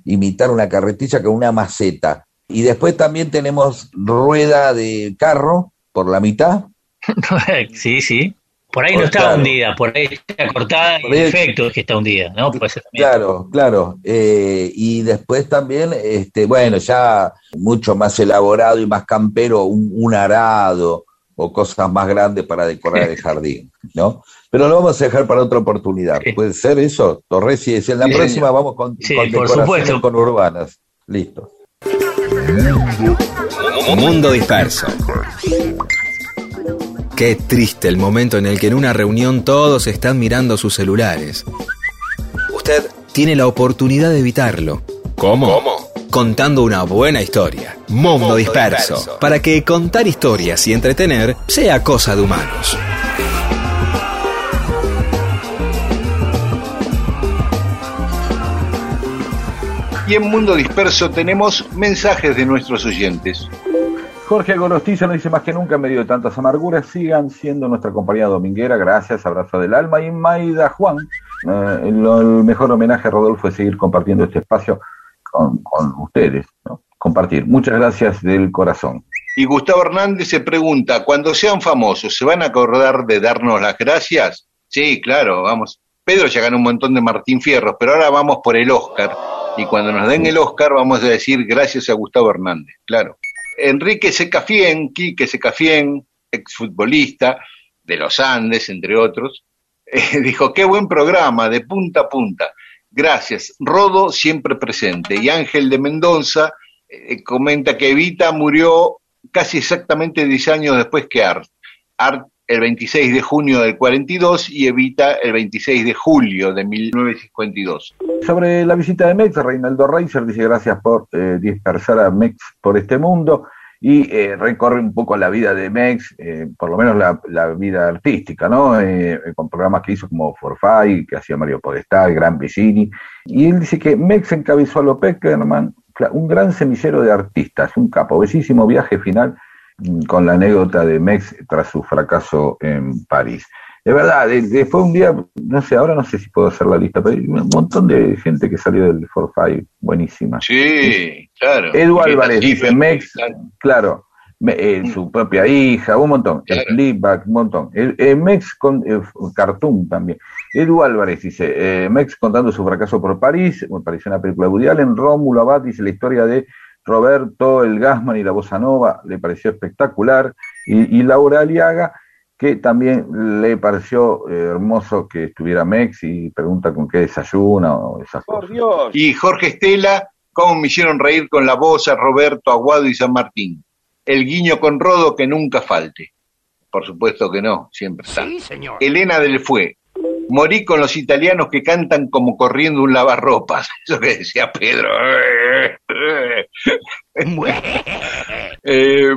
imitar una carretilla con una maceta. Y después también tenemos rueda de carro por la mitad. sí, sí. Por ahí no está hundida, por ahí está cortada y efecto es que está hundida, ¿no? claro, claro. Eh, y después también, este, bueno, ya mucho más elaborado y más campero, un arado, o cosas más grandes para decorar el jardín, ¿no? Pero lo vamos a dejar para otra oportunidad. ¿Puede ser eso? Torres, y en la próxima vamos con, decoraciones con urbanas. Listo. Mundo disperso. Qué triste el momento en el que en una reunión todos están mirando sus celulares. Usted tiene la oportunidad de evitarlo. ¿Cómo? ¿Cómo? contando una buena historia. Mundo, disperso, Para que contar historias y entretener sea cosa de humanos. Y en Mundo Disperso tenemos mensajes de nuestros oyentes. Jorge Gorostiza nos dice más que nunca en medio de tantas amarguras, sigan siendo nuestra compañía dominguera, gracias, abrazo del alma. Y Maida Juan, eh, el mejor homenaje a Rodolfo es seguir compartiendo este espacio con, ustedes, compartir. Muchas gracias del corazón. Y Gustavo Hernández se pregunta, cuando sean famosos, ¿se van a acordar de darnos las gracias? Sí, claro, vamos. Pedro ya ganó un montón de Martín Fierros, pero ahora vamos por el Oscar. Y cuando nos den el Oscar vamos a decir gracias a Gustavo Hernández, claro. Enrique Secafien, Quique Secafien, exfutbolista de los Andes, entre otros, dijo, qué buen programa, de punta a punta. Gracias. Rodo siempre presente. Y Ángel de Mendoza eh, comenta que Evita murió casi exactamente 10 años después que Art. Art el 26 de junio del 42 y Evita el 26 de julio de 1952. Sobre la visita de Mex, Reinaldo Reiser dice gracias por eh, dispersar a Mex por este mundo y eh, recorre un poco la vida de Mex, eh, por lo menos la, vida artística, ¿no? Eh, con programas que hizo como Forfait, que hacía Mario Podestá, Gran Vicini, y él dice que Mex encabezó a López Peckerman, un gran semillero de artistas, un capo, bellísimo viaje final con la anécdota de Mex tras su fracaso en París. De verdad, fue un día, no sé, ahora no sé si puedo hacer la lista, pero hay un montón de gente que salió del Forfait, buenísima. Sí, claro. Edu Álvarez dice, Mex, claro, eh, su propia hija, un montón. Claro. un montón. El, Mex con Cartoon también. Edu Álvarez dice, eh, Mex contando su fracaso por París, me pareció una película de en Rómulo Abad dice la historia de Roberto, el Gasman y la Bossa Nova, le pareció espectacular. Y, y Laura Aliaga que también le pareció eh, hermoso que estuviera Mex y pregunta con qué desayuna o esas cosas. Y Jorge Estela, cómo me hicieron reír con la voz a Roberto Aguado y San Martín. El guiño con Rodo que nunca falte. Por supuesto que no, siempre está. Sí, señor. Elena del Fue. Morí con los italianos que cantan como corriendo un lavarropas. Eso que decía Pedro. eh,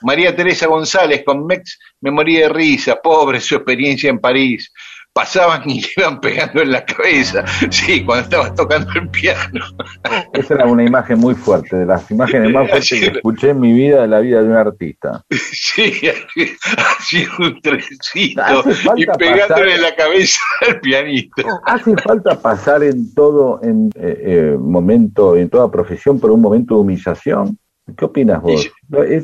María Teresa González con Mex me moría de risa, pobre su experiencia en París. Pasaban y iban pegando en la cabeza, sí, cuando estabas tocando el piano. Esa era una imagen muy fuerte, de las imágenes más fuertes que escuché en mi vida de la vida de un artista. Sí, así un trencito y pegándole en la cabeza al pianista. Hace falta pasar en todo en eh, eh, momento, en toda profesión por un momento de humillación ¿Qué opinas vos?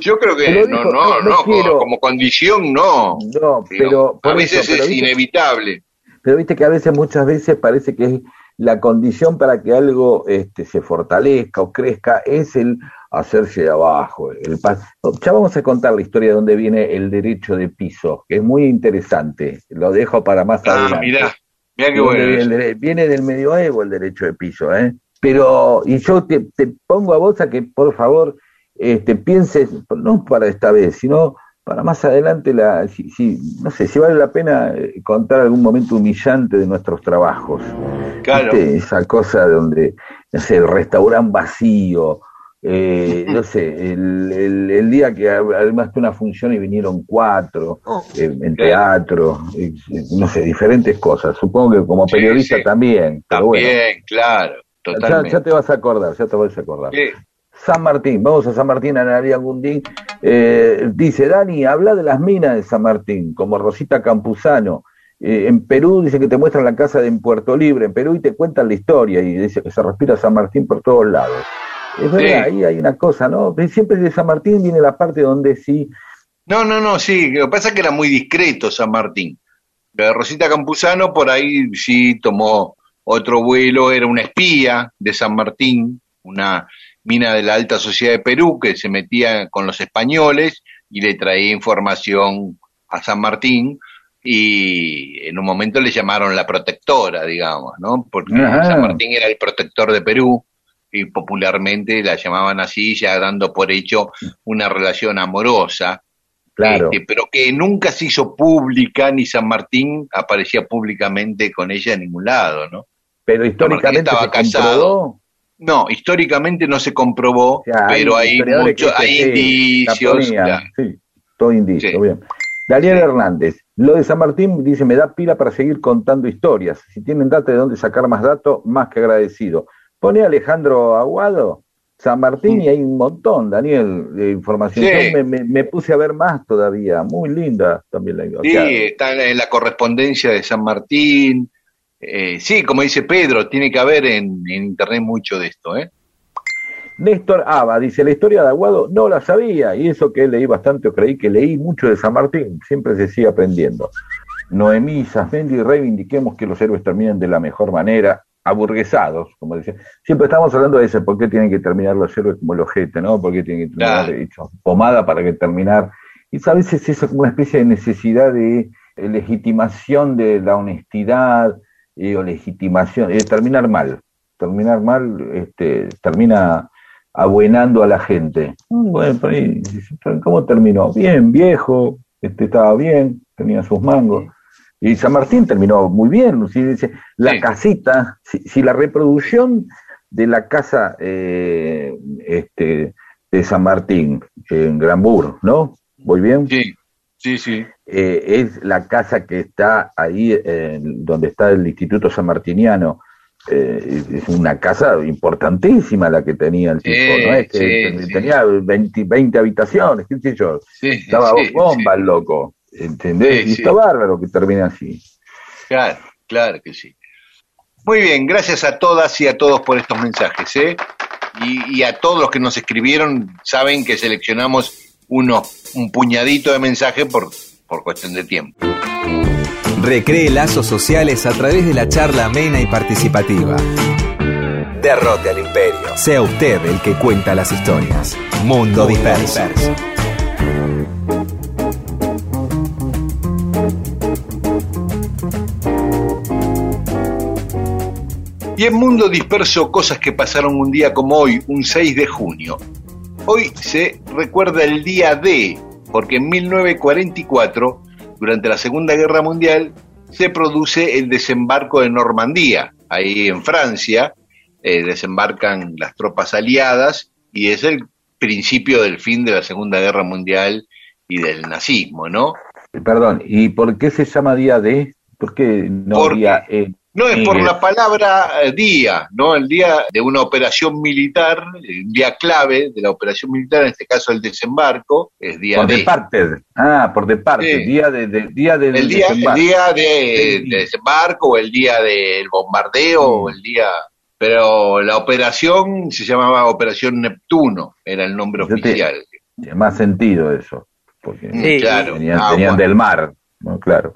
yo creo que no, no, no, como, condición no. No, pero a veces es inevitable. Pero viste que a veces, muchas veces parece que es la condición para que algo este, se fortalezca o crezca es el hacerse de abajo. El ya vamos a contar la historia de dónde viene el derecho de piso, que es muy interesante. Lo dejo para más ah, adelante. Mirá, mirá qué bueno. Viene, viene, del medioevo el derecho de piso, ¿eh? Pero, y yo te, te pongo a vos a que, por favor, este, pienses, no para esta vez, sino para más adelante, la, si, no sé, si vale la pena eh, contar algún momento humillante de nuestros trabajos. Claro. Esa cosa donde, no sé, el restaurante vacío, eh, no sé, el, el, día que además de una función y vinieron cuatro oh. eh, en teatro, no sé, diferentes cosas. Supongo que como periodista también. también, claro. Totalmente. Ya, te vas a acordar, ya te vas a acordar. San Martín, vamos a San Martín, Analia Gundín, eh, dice, Dani, habla de las minas de San Martín, como Rosita Campuzano. Eh, en Perú dice que te muestran la casa de en Puerto Libre, en Perú y te cuentan la historia y dice que se respira San Martín por todos lados. Es verdad, ahí hay una cosa, ¿no? Siempre de San Martín viene la parte donde sí. No, no, no, sí, lo que pasa es que era muy discreto San Martín. Rosita Campuzano por ahí sí tomó otro vuelo, era una espía de San Martín, una mina de la alta sociedad de Perú que se metía con los españoles y le traía información a San Martín y en un momento le llamaron la protectora, digamos, ¿no? Porque San Martín era el protector de Perú y popularmente la llamaban así, ya dando por hecho una relación amorosa. Claro. Este, pero que nunca se hizo pública, ni San Martín aparecía públicamente con ella en ningún lado, ¿no? Pero históricamente estaba casado. No, históricamente no se comprobó, pero hay, mucho, hay indicios. Sí, todo indicio, bien. Daniel Hernández, lo de San Martín dice, me da pila para seguir contando historias. Si tienen datos de dónde sacar más datos, más que agradecido. Pone Alejandro Aguado, San Martín, y hay un montón, Daniel, de información. me, puse a ver más todavía, muy linda también la Sí, está en la correspondencia de San Martín, eh, sí, como dice Pedro, tiene que haber en, internet mucho de esto, ¿eh? Néstor Aba dice, la historia de Aguado no la sabía, y eso que leí bastante, o creí que leí mucho de San Martín, siempre se sigue aprendiendo. Noemí Safendi, reivindiquemos que los héroes terminen de la mejor manera, aburguesados, como decía. Siempre estamos hablando de eso, ¿por qué tienen que terminar los héroes como el ojete, no? ¿Por qué tienen que terminar pomada para que terminar? Y a veces eso como una especie de necesidad de legitimación de la honestidad, o legitimación, es terminar mal, terminar mal, este, termina abuenando a la gente. Mm, bueno, ¿cómo terminó? Bien, viejo, este, estaba bien, tenía sus mangos. Y San Martín terminó muy bien, si dice, la casita, si, la reproducción de la casa eh, este, de San Martín, en Granbur, ¿no? ¿Voy bien? Sí, sí, sí. Eh, es la casa que está ahí donde está el Instituto San Martiniano. Eh, es una casa importantísima la que tenía el tipo, ¿no? Es que tenía 20, habitaciones, qué sé yo. Estaba bomba el loco, ¿entendés? y está bárbaro que termine así. Claro, claro que sí. Muy bien, gracias a todas y a todos por estos mensajes, ¿eh? Y, a todos los que nos escribieron, saben que seleccionamos uno, un puñadito de mensajes por, por cuestión de tiempo. Recree lazos sociales a través de la charla amena y participativa. Derrote al imperio. Sea usted el que cuenta las historias. Mundo, disperso. Y en Mundo Disperso, cosas que pasaron un día como hoy, un 6 de junio. Hoy se recuerda el día D, porque en 1944, durante la Segunda Guerra Mundial, se produce el desembarco de Normandía, ahí en Francia, eh, desembarcan las tropas aliadas y es el principio del fin de la Segunda Guerra Mundial y del nazismo, ¿no? Perdón, ¿y por qué se llama Día D? ¿Por qué no había no es por la palabra eh, día, ¿no? El día de una operación militar, el día clave de la operación militar, en este caso el desembarco, es día por de. parte. Ah, por de parte, día de, día de el día, desembarco. El día de, desembarco, o el día del bombardeo, o el día pero la operación se llamaba Operación Neptuno, era el nombre oficial. Tiene más sentido eso, porque claro, venían, del mar, ¿no? claro.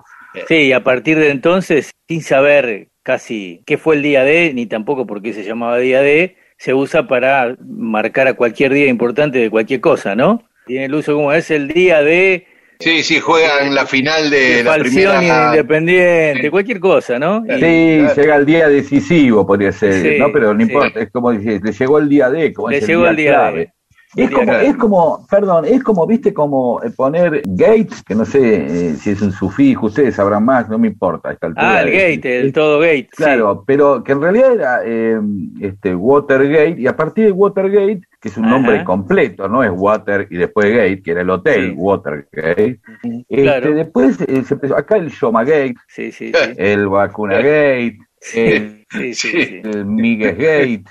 Sí, y a partir de entonces, sin saber casi qué fue el día D, ni tampoco por qué se llamaba día D, se usa para marcar a cualquier día importante de cualquier cosa, ¿no? Tiene el uso como es el día de... Sí, sí, juegan la final de, la primera... Independiente, cualquier cosa, ¿no? Sí, llega el día decisivo, podría ser, ¿no? Pero no importa, es como dice, le llegó el día D, como le llegó el día, D. Es como, es como, perdón, es como, viste, como eh, poner gate, que no sé eh, si es un sufijo, ustedes sabrán más, no me importa. ah, el gate, el todo gate. Claro, pero que en realidad era eh, este Watergate, y a partir de Watergate, que es un nombre completo, no es Water y después Gate, que era el hotel, Watergate. Este, Después se empezó, acá el Shomagate, sí, sí, el Vacunagate. El, el Miguel Gate.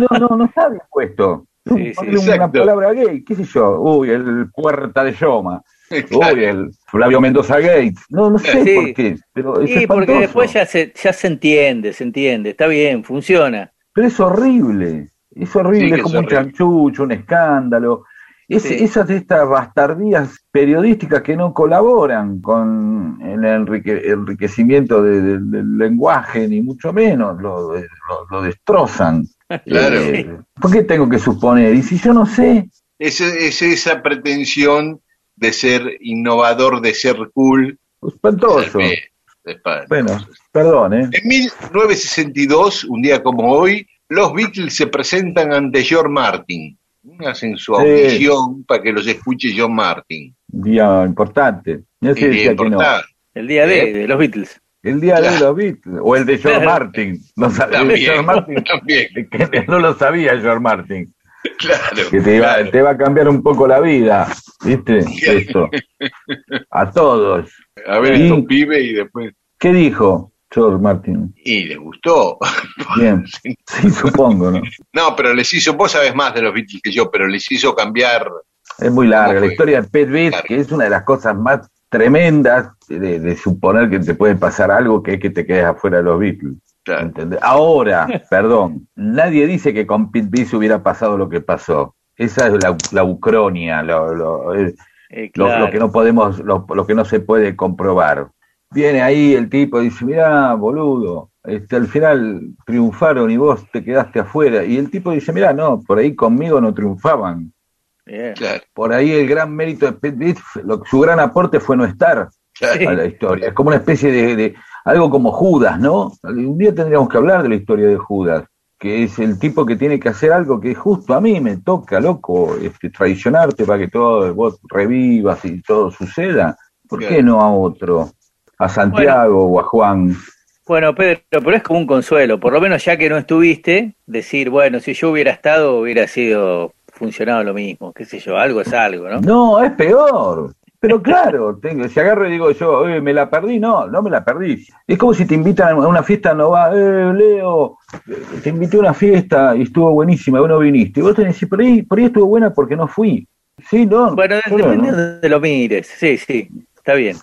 no, no, no está puesto. Sí, una palabra gay, qué sé yo, uy, el Puerta de Yoma, uy, el Flavio Mendoza Gate, no, no sé por qué, pero es Sí, porque después ya se, ya se entiende, se entiende, está bien, funciona. Pero es horrible, es horrible, es como un chanchucho, un escándalo, es, esas de estas bastardías periodísticas que no colaboran con el enriquecimiento del lenguaje, ni mucho menos, lo, lo destrozan. Claro. Eh, ¿Por qué tengo que suponer? Y si yo no sé. Es, es esa pretensión de ser innovador, de ser cool. Espantoso. Bueno, perdón, ¿eh? En 1962, un día como hoy, los Beatles se presentan ante George Martin. Hacen su audición para que los escuche John Martin. Día importante. El día de, ¿Eh? de los Beatles. El día de los Beatles, o el de George Martin. No sabía, George Martin, Que no lo sabía George Martin. Claro. Que te, Iba, te va a cambiar un poco la vida, ¿viste? Esto. A todos. A ver, estos pibes y después. ¿Qué dijo George Martin? Y le gustó. Bien. Sí, supongo, ¿no? No, pero les hizo, vos sabés más de los Beatles que yo, pero les hizo cambiar. Es muy larga la historia de Pet Beat, que es una de las cosas más tremendas de, suponer que te puede pasar algo que es que te quedes afuera de los Beatles. Ahora, perdón, nadie dice que con Pete hubiera pasado lo que pasó. Esa es la, la ucronia, lo, eh, lo, que no podemos, lo, que no se puede comprobar. Viene ahí el tipo y dice, mira, boludo, este, al final triunfaron y vos te quedaste afuera. Y el tipo dice, mira, no, por ahí conmigo no triunfaban. Por ahí el gran mérito de Pete su gran aporte fue no estar a la historia. Es como una especie de, algo como Judas, ¿no? Un día tendríamos que hablar de la historia de Judas, que es el tipo que tiene que hacer algo que justo a mí me toca, loco, este, traicionarte para que todo vos revivas y todo suceda. ¿Por qué no a otro? A Santiago o a Juan. Bueno, Pedro, pero es como un consuelo, por lo menos ya que no estuviste, decir, bueno, si yo hubiera estado hubiera sido funcionado lo mismo, qué sé yo, algo es algo, ¿no? No, es peor. Pero claro, tengo, si agarro y digo yo, me la perdí, no, no me la perdí. Es como si te invitan a una fiesta, no va, eh, Leo, te invité a una fiesta y estuvo buenísima, vos no viniste. Y vos tenés que por ahí, por ahí estuvo buena porque no fui. Sí, no. Bueno, depende de lo mires, sí, sí, está bien.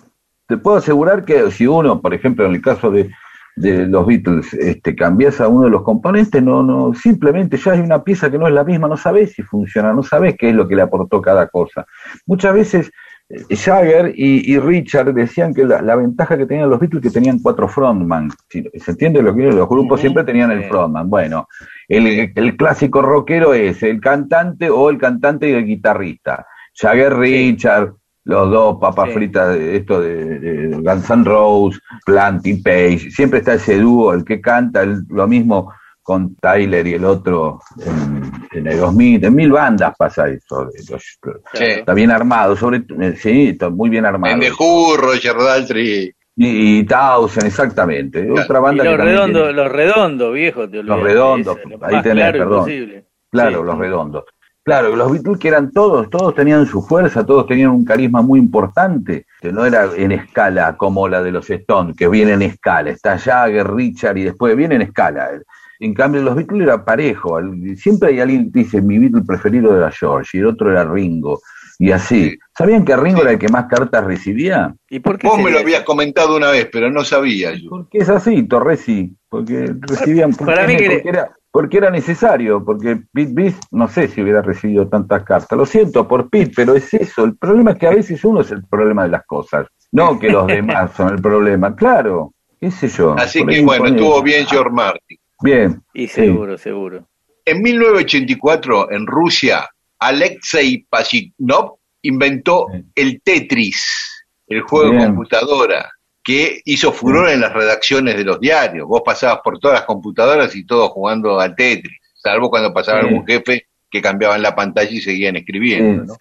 Te puedo asegurar que si uno, por ejemplo, en el caso de, de los Beatles, este, cambias a uno de los componentes, no, no, simplemente ya hay una pieza que no es la misma, no sabes si funciona, no sabes qué es lo que le aportó cada cosa. Muchas veces eh, Jagger y, Richard decían que la, ventaja que tenían los Beatles que tenían cuatro frontman. ¿Se entiende lo que los grupos siempre tenían el frontman? Bueno, el, el, clásico rockero es el cantante o el cantante y el guitarrista. Jagger, Richard, los dos papas fritas de esto de, Guns N' Roses, Plant y Page, siempre está ese dúo, el que canta, lo mismo con Tyler y el otro en, en Aerosmith, en mil bandas pasa eso, está bien armado, sobre eh, sí, está muy bien armado. En The Who, Roger Daltrey. Y, y exactamente. Otra banda los redondos, los redondos, viejo. los redondos, ahí tenés, perdón. Claro, los redondos. Claro, los Beatles que eran todos, todos tenían su fuerza, todos tenían un carisma muy importante, que no era en escala como la de los Stones, que viene en escala, está Jagger, Richard y después viene en escala. En cambio, los Beatles era parejo, siempre hay alguien que dice mi Beatle preferido era George y el otro era Ringo, y así. ¿Sabían que Ringo era el que más cartas recibía? ¿Y por qué Vos me lo habías comentado una vez, pero no sabía yo. Porque es así, Torresi, porque recibían... Para mí que... era, porque era necesario, porque Pete Beast no sé si hubiera recibido tantas cartas. Lo siento por Pete, pero es eso. El problema es que a veces uno es el problema de las cosas, no que los demás son el problema. Claro, qué sé yo. Así que bueno, estuvo bien George Martin. Bien. Y seguro, seguro. En 1984, en Rusia, Alexei Pashiknov inventó el Tetris, el juego de computadora que hizo furor en las redacciones de los diarios. Vos pasabas por todas las computadoras y todos jugando al Tetris, salvo cuando pasaba algún jefe que cambiaban la pantalla y seguían escribiendo.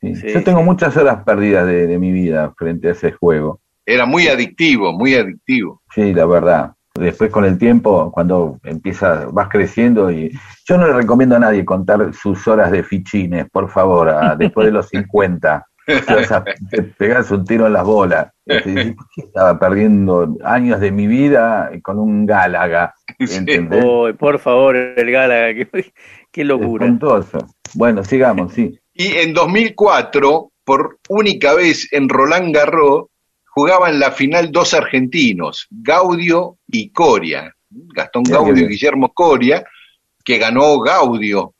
Yo tengo muchas horas perdidas de, mi vida frente a ese juego. Era muy adictivo, muy adictivo. Sí, la verdad. Después con el tiempo, cuando empiezas, vas creciendo y yo no le recomiendo a nadie contar sus horas de fichines, por favor, después de los 50 te, pegas un tiro en las bolas. Estaba perdiendo años de mi vida con un Gálaga. por favor, el Gálaga, qué, locura. Bueno, sigamos, sí. Y en 2004, por única vez en Roland Garros, jugaban la final dos argentinos, Gaudio y Coria. Gastón Gaudio y Guillermo Coria, que ganó Gaudio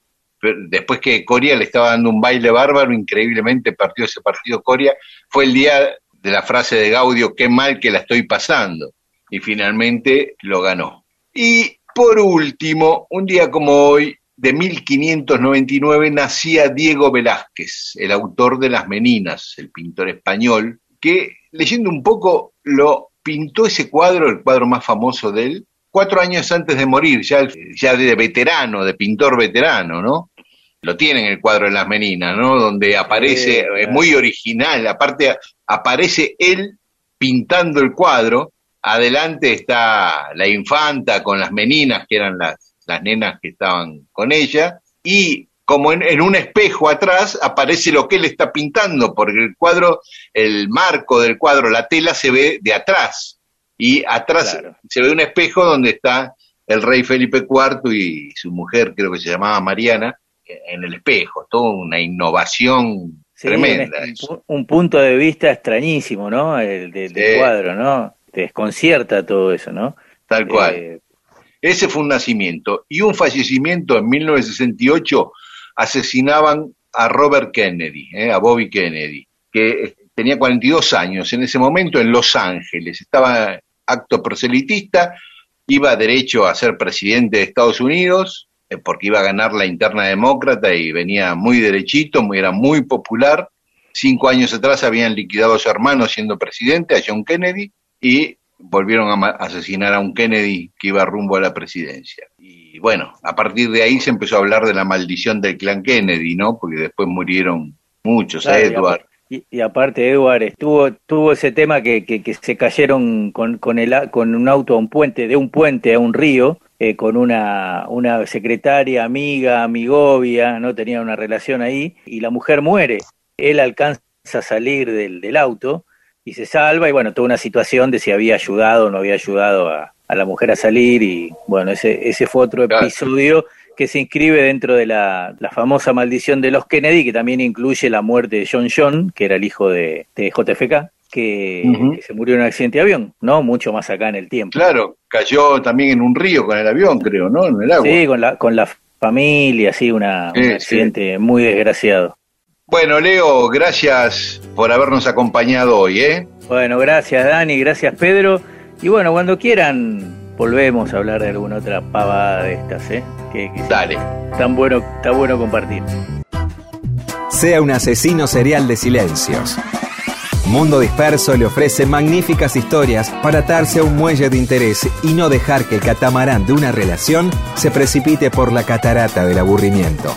después que Coria le estaba dando un baile bárbaro, increíblemente partió ese partido Coria, fue el día de la frase de Gaudio, qué mal que la estoy pasando, y finalmente lo ganó. Y por último, un día como hoy, de 1599, nacía Diego Velázquez, el autor de Las Meninas, el pintor español, que leyendo un poco lo pintó ese cuadro, el cuadro más famoso de él, cuatro años antes de morir, ya, ya de veterano, de pintor veterano, ¿no? Lo tiene en el cuadro de las meninas, ¿no? Donde aparece, es muy original, aparte aparece él pintando el cuadro, adelante está la infanta con las meninas, que eran las, las nenas que estaban con ella, y como en, en, un espejo atrás aparece lo que él está pintando, porque el cuadro, el marco del cuadro, la tela se ve de atrás y atrás se ve un espejo donde está el rey Felipe IV y su mujer, creo que se llamaba Mariana, en el espejo, toda una innovación tremenda. Un, punto de vista extrañísimo, ¿no? El del cuadro, ¿no? Te desconcierta todo eso, ¿no? Tal cual. Eh, Ese fue un nacimiento. Y un fallecimiento en 1968 asesinaban a Robert Kennedy, ¿eh? a Bobby Kennedy, que tenía 42 años en ese momento en Los Ángeles. Estaba acto proselitista, iba derecho a ser presidente de Estados Unidos, eh, porque iba a ganar la interna demócrata y venía muy derechito, muy, era muy popular. Cinco años atrás habían liquidado a su hermano siendo presidente, a John Kennedy, y volvieron a asesinar a un Kennedy que iba rumbo a la presidencia. Y bueno, a partir de ahí se empezó a hablar de la maldición del clan Kennedy, ¿no? Porque después murieron muchos, Edward. Y, aparte, Edward, estuvo, tuvo ese tema que, que, se cayeron con, con, el, con un auto a un puente, de un puente a un río, eh, con una, una secretaria, amiga, amigovia, ¿no? Tenía una relación ahí, y la mujer muere. Él alcanza a salir del, del auto y se salva, y bueno, toda una situación de si había ayudado o no había ayudado a, a la mujer a salir, y bueno, ese, ese fue otro episodio que se inscribe dentro de la, la, famosa maldición de los Kennedy, que también incluye la muerte de John John, que era el hijo de, de JFK, que, se murió en un accidente de avión, ¿no? Mucho más acá en el tiempo. Claro, cayó también en un río con el avión, creo, ¿no? En el agua. Sí, con la, con la familia, sí, una, un accidente muy desgraciado. Bueno, Leo, gracias por habernos acompañado hoy, ¿eh? Bueno, gracias Dani, gracias Pedro. Y bueno, cuando quieran volvemos a hablar de alguna otra pavada de estas, ¿eh? Que, Dale. Tan bueno, está bueno compartir. Sea un asesino serial de silencios. Mundo Disperso le ofrece magníficas historias para atarse a un muelle de interés y no dejar que el catamarán de una relación se precipite por la catarata del aburrimiento.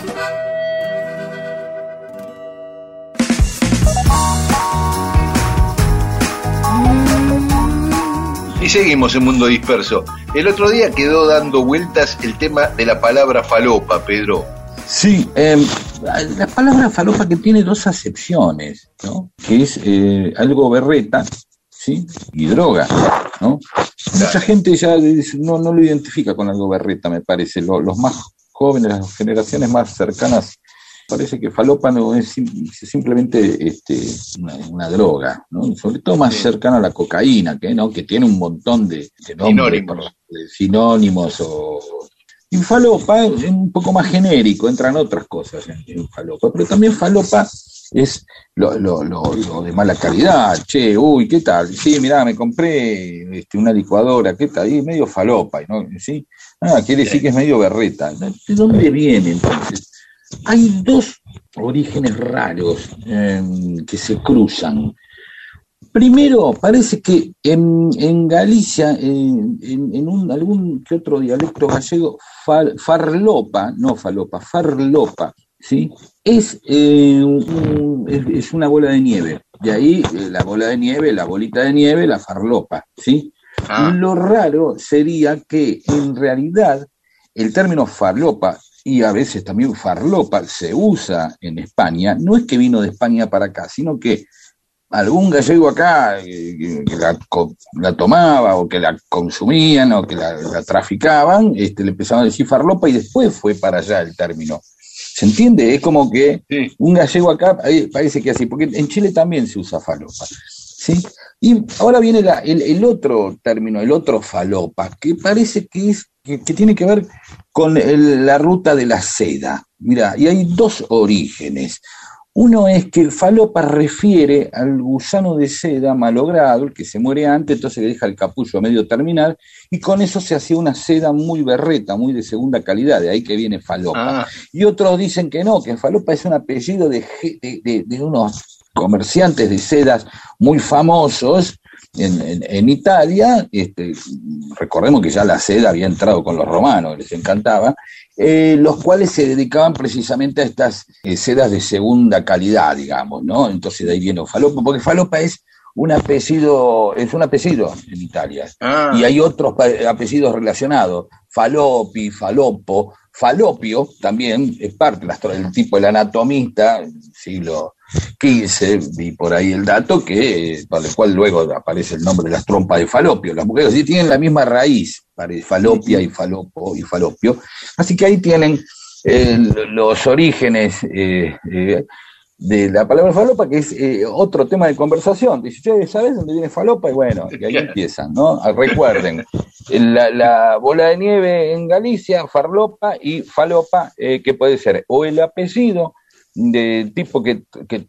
Seguimos en Mundo Disperso. El otro día quedó dando vueltas el tema de la palabra falopa, Pedro. Sí, eh, la palabra falopa que tiene dos acepciones, ¿no? Que es eh, algo berreta, ¿sí? Y droga, ¿no? Mucha gente ya no, no lo identifica con algo berreta, me parece. los más jóvenes, las generaciones más cercanas parece que falopa no es simplemente este, una, droga, ¿no? sobre todo más cercana a la cocaína, que, ¿no? que tiene un montón de, sinónimos. o... Y falopa es un poco más genérico, entran otras cosas en, falopa, pero también falopa es lo, de mala calidad, che, uy, ¿qué tal? Sí, mirá, me compré este, una licuadora, ¿qué tal? Y medio falopa, ¿no? ¿Sí? Ah, quiere decir que es medio berreta. ¿De dónde viene entonces? Hay dos orígenes raros em, que se cruzan. Primero, parece que en, Galicia, en, un, algún que otro dialecto gallego, farlopa, no falopa, farlopa, ¿sí? Es, eh, es, una bola de nieve. De ahí eh, la bola de nieve, la bolita de nieve, la farlopa, ¿sí? Ah. Lo raro sería que en realidad el término farlopa y a veces también farlopa se usa en España, no es que vino de España para acá, sino que algún gallego acá eh, que, la, tomaba o que la consumían o que la, traficaban, este, le empezaban a decir farlopa y después fue para allá el término. ¿Se entiende? Es como que un gallego acá parece que así, porque en Chile también se usa falopa. ¿sí? Y ahora viene el, el, otro término, el otro falopa, que parece que es que, tiene que ver con la ruta de la seda. Mira, y hay dos orígenes. Uno es que falopa refiere al gusano de seda malogrado, el que se muere antes, entonces le deja el capullo a medio terminar, y con eso se hacía una seda muy berreta, muy de segunda calidad, de ahí que viene falopa. Ah. Y otros dicen que no, que falopa es un apellido de, de unos comerciantes de sedas muy famosos en, Italia, este, recordemos que ya la seda había entrado con los romanos, les encantaba, eh, los cuales se dedicaban precisamente a estas eh, sedas de segunda calidad, digamos, ¿no? Entonces de ahí viene falopa, porque falopa es un apellido, es un apellido en Italia. Ah. Y hay otros apellidos relacionados, falopi, falopo, falopio también es parte del tipo del anatomista, siglo 15, vi por ahí el dato, que para el cual luego aparece el nombre de las trompas de falopio. Las mujeres sí tienen la misma raíz, falopia y falopo y falopio. Así que ahí tienen eh, los orígenes eh, eh, de la palabra falopa, que es otro tema de conversación. Dice, ¿sabes dónde viene falopa? Y bueno, y ahí empiezan, ¿no? Ah, recuerden, la, la, bola de nieve en Galicia, farlopa y falopa, que puede ser o el apellido de tipo que,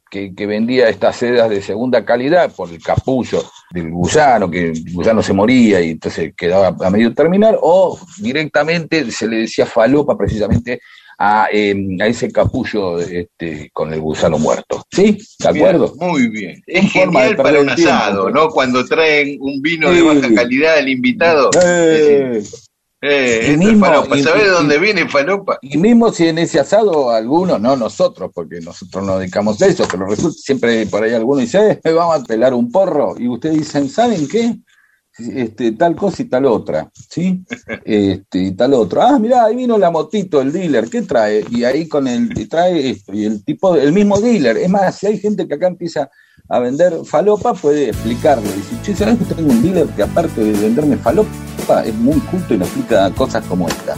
que, vendía estas sedas de segunda calidad por el capullo del gusano, que el gusano se moría y entonces quedaba a medio terminar, o directamente se le decía falopa precisamente a, em, a ese capullo este, con el gusano muerto. ¿Sí? ¿De acuerdo? muy bien. Es genial para un asado, ¿no? Cuando traen un vino de baja calidad al invitado. Eh, eh, mismo, ¿sabes de dónde viene falopa? Y mismo si en ese asado algunos, no nosotros, porque nosotros no dedicamos a eso, pero resulta siempre por ahí alguno dice, eh, vamos a pelar un porro, y ustedes dicen, ¿saben qué? este, tal cosa y tal otra, ¿sí? Este, y tal otro. Ah, mira, ahí vino la motito, el dealer, ¿qué trae? Y ahí con el, y trae esto, y el tipo, el mismo dealer. Es más, si hay gente que acá empieza a vender falopa, puede explicarle. Dice, che, ¿sabes que tengo un dealer que aparte de venderme falopa, es muy culto y me explica cosas como esta?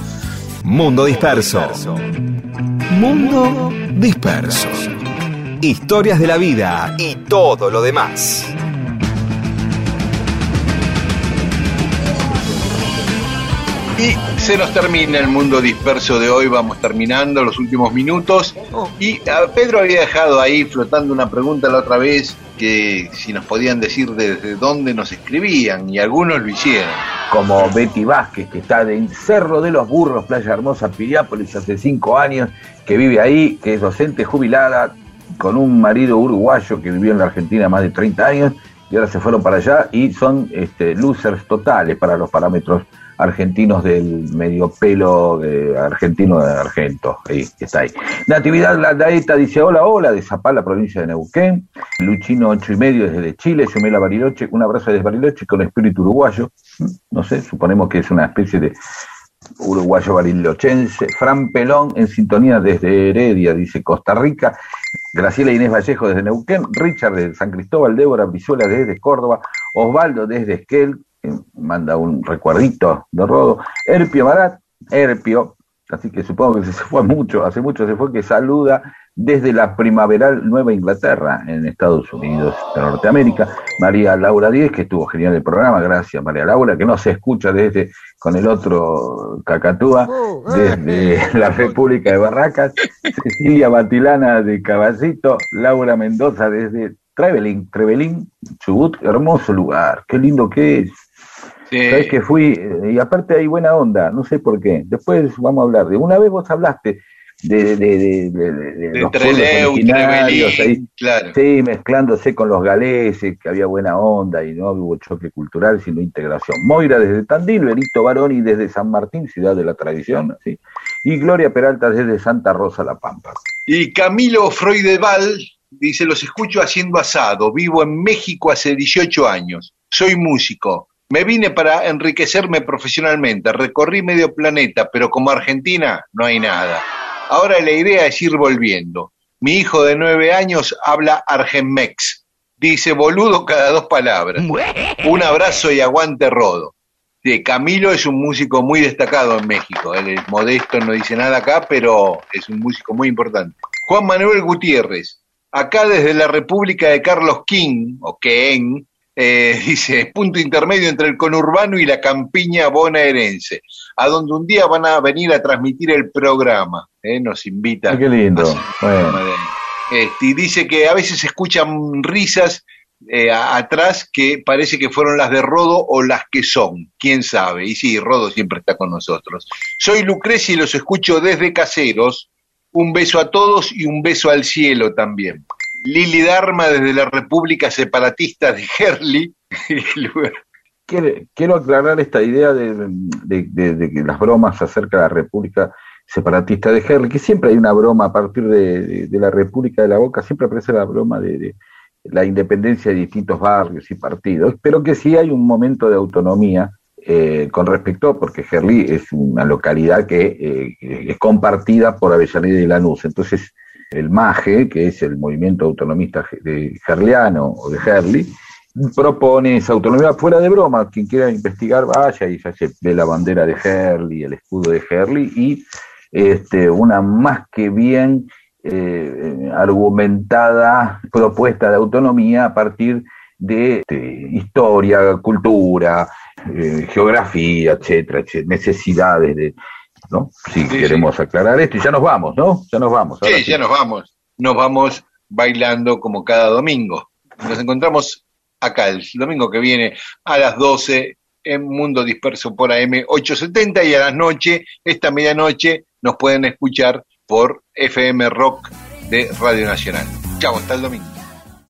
Mundo Disperso. Mundo Disperso. Historias de la vida y todo lo demás. Y se nos termina el mundo disperso de hoy, vamos terminando los últimos minutos. Y a Pedro había dejado ahí flotando una pregunta la otra vez, que si nos podían decir desde dónde nos escribían, y algunos lo hicieron. Como Betty Vázquez, que está en Cerro de los Burros, Playa Hermosa, Piriápolis, hace cinco años, que vive ahí, que es docente jubilada, con un marido uruguayo que vivió en la Argentina más de 30 años, y ahora se fueron para allá y son este, losers totales para los parámetros argentinos del medio pelo de argentino de Argento, ahí está ahí. Natividad Landaeta dice hola, hola, de Zapala, provincia de Neuquén. Luchino ocho y medio desde Chile, Yomela Bariloche, un abrazo desde Bariloche con espíritu uruguayo. No sé, suponemos que es una especie de uruguayo barilochense. Fran Pelón en sintonía desde Heredia, dice Costa Rica. Graciela Inés Vallejo desde Neuquén. Richard de San Cristóbal, Débora Brizuela desde Córdoba. Osvaldo desde Esquel, manda un recuerdito de Rodo. Erpio Barat, Erpio, así que supongo que se fue mucho, hace mucho se fue, que saluda desde la primaveral Nueva Inglaterra, en Estados Unidos de Norteamérica. María Laura Díez, que estuvo genial el programa, gracias María Laura, que no se escucha desde con el otro Cacatúa, desde la República de Barracas. Cecilia Batilana de Caballito, Laura Mendoza desde Trevelin, Trevelin, Chubut, hermoso lugar, qué lindo que es. Sabes que fui, y aparte hay buena onda, no sé por qué. Después vamos a hablar de. Una vez vos hablaste de, de, de, los pueblos originarios ahí, sí, mezclándose con los galeses, que había buena onda y no hubo choque cultural, sino integración. Moira desde Tandil, Benito Baroni desde San Martín, ciudad de la tradición, ¿sí? y Gloria Peralta desde Santa Rosa La Pampa. Y Camilo Freudeval dice, los escucho haciendo asado, vivo en México hace 18 años, soy músico, me vine para enriquecerme profesionalmente, recorrí medio planeta, pero como Argentina no hay nada. Ahora la idea es ir volviendo. Mi hijo de nueve años habla argenmex. Dice boludo cada dos palabras. Un abrazo y aguante rodo. Camilo es un músico muy destacado en México. Él es modesto, no dice nada acá, pero es un músico muy importante. Juan Manuel Gutiérrez, acá desde la República de Carlos King, o Ken, eh, dice, punto intermedio entre el conurbano y la campiña bonaerense, a donde un día van a venir a transmitir el programa. Eh, nos invita. Ah, qué lindo. Este, y dice que a veces escuchan risas eh, atrás que parece que fueron las de Rodo o las que son, quién sabe. Y sí, Rodo siempre está con nosotros. Soy Lucrecia y los escucho desde Caseros. Un beso a todos y un beso al cielo también. Lili Dharma desde la República Separatista de Herli. quiero, aclarar esta idea de, que las bromas acerca de la República Separatista de Herli, que siempre hay una broma a partir de, la República de la Boca, siempre aparece la broma de, la independencia de distintos barrios y partidos, pero que sí hay un momento de autonomía eh, con respecto, porque Gerli es una localidad que eh, es compartida por Avellaneda y Lanús, entonces el MAGE, que es el movimiento autonomista de Gerliano o de Gerli, propone esa autonomía fuera de broma. Quien quiera investigar, vaya y ya se ve la bandera de Gerli, el escudo de Gerli y este, una más que bien eh, argumentada propuesta de autonomía a partir de este, historia, cultura, eh, geografía, etcétera, necesidades de, ¿no? Si queremos aclarar esto, y ya nos vamos, ¿no? Ya nos vamos. sí, ya nos vamos. Nos vamos bailando como cada domingo. Nos encontramos acá el domingo que viene a las 12 en Mundo Disperso por AM 870 y a las noche, esta medianoche, nos pueden escuchar por FM Rock de Radio Nacional. Chao, hasta el domingo.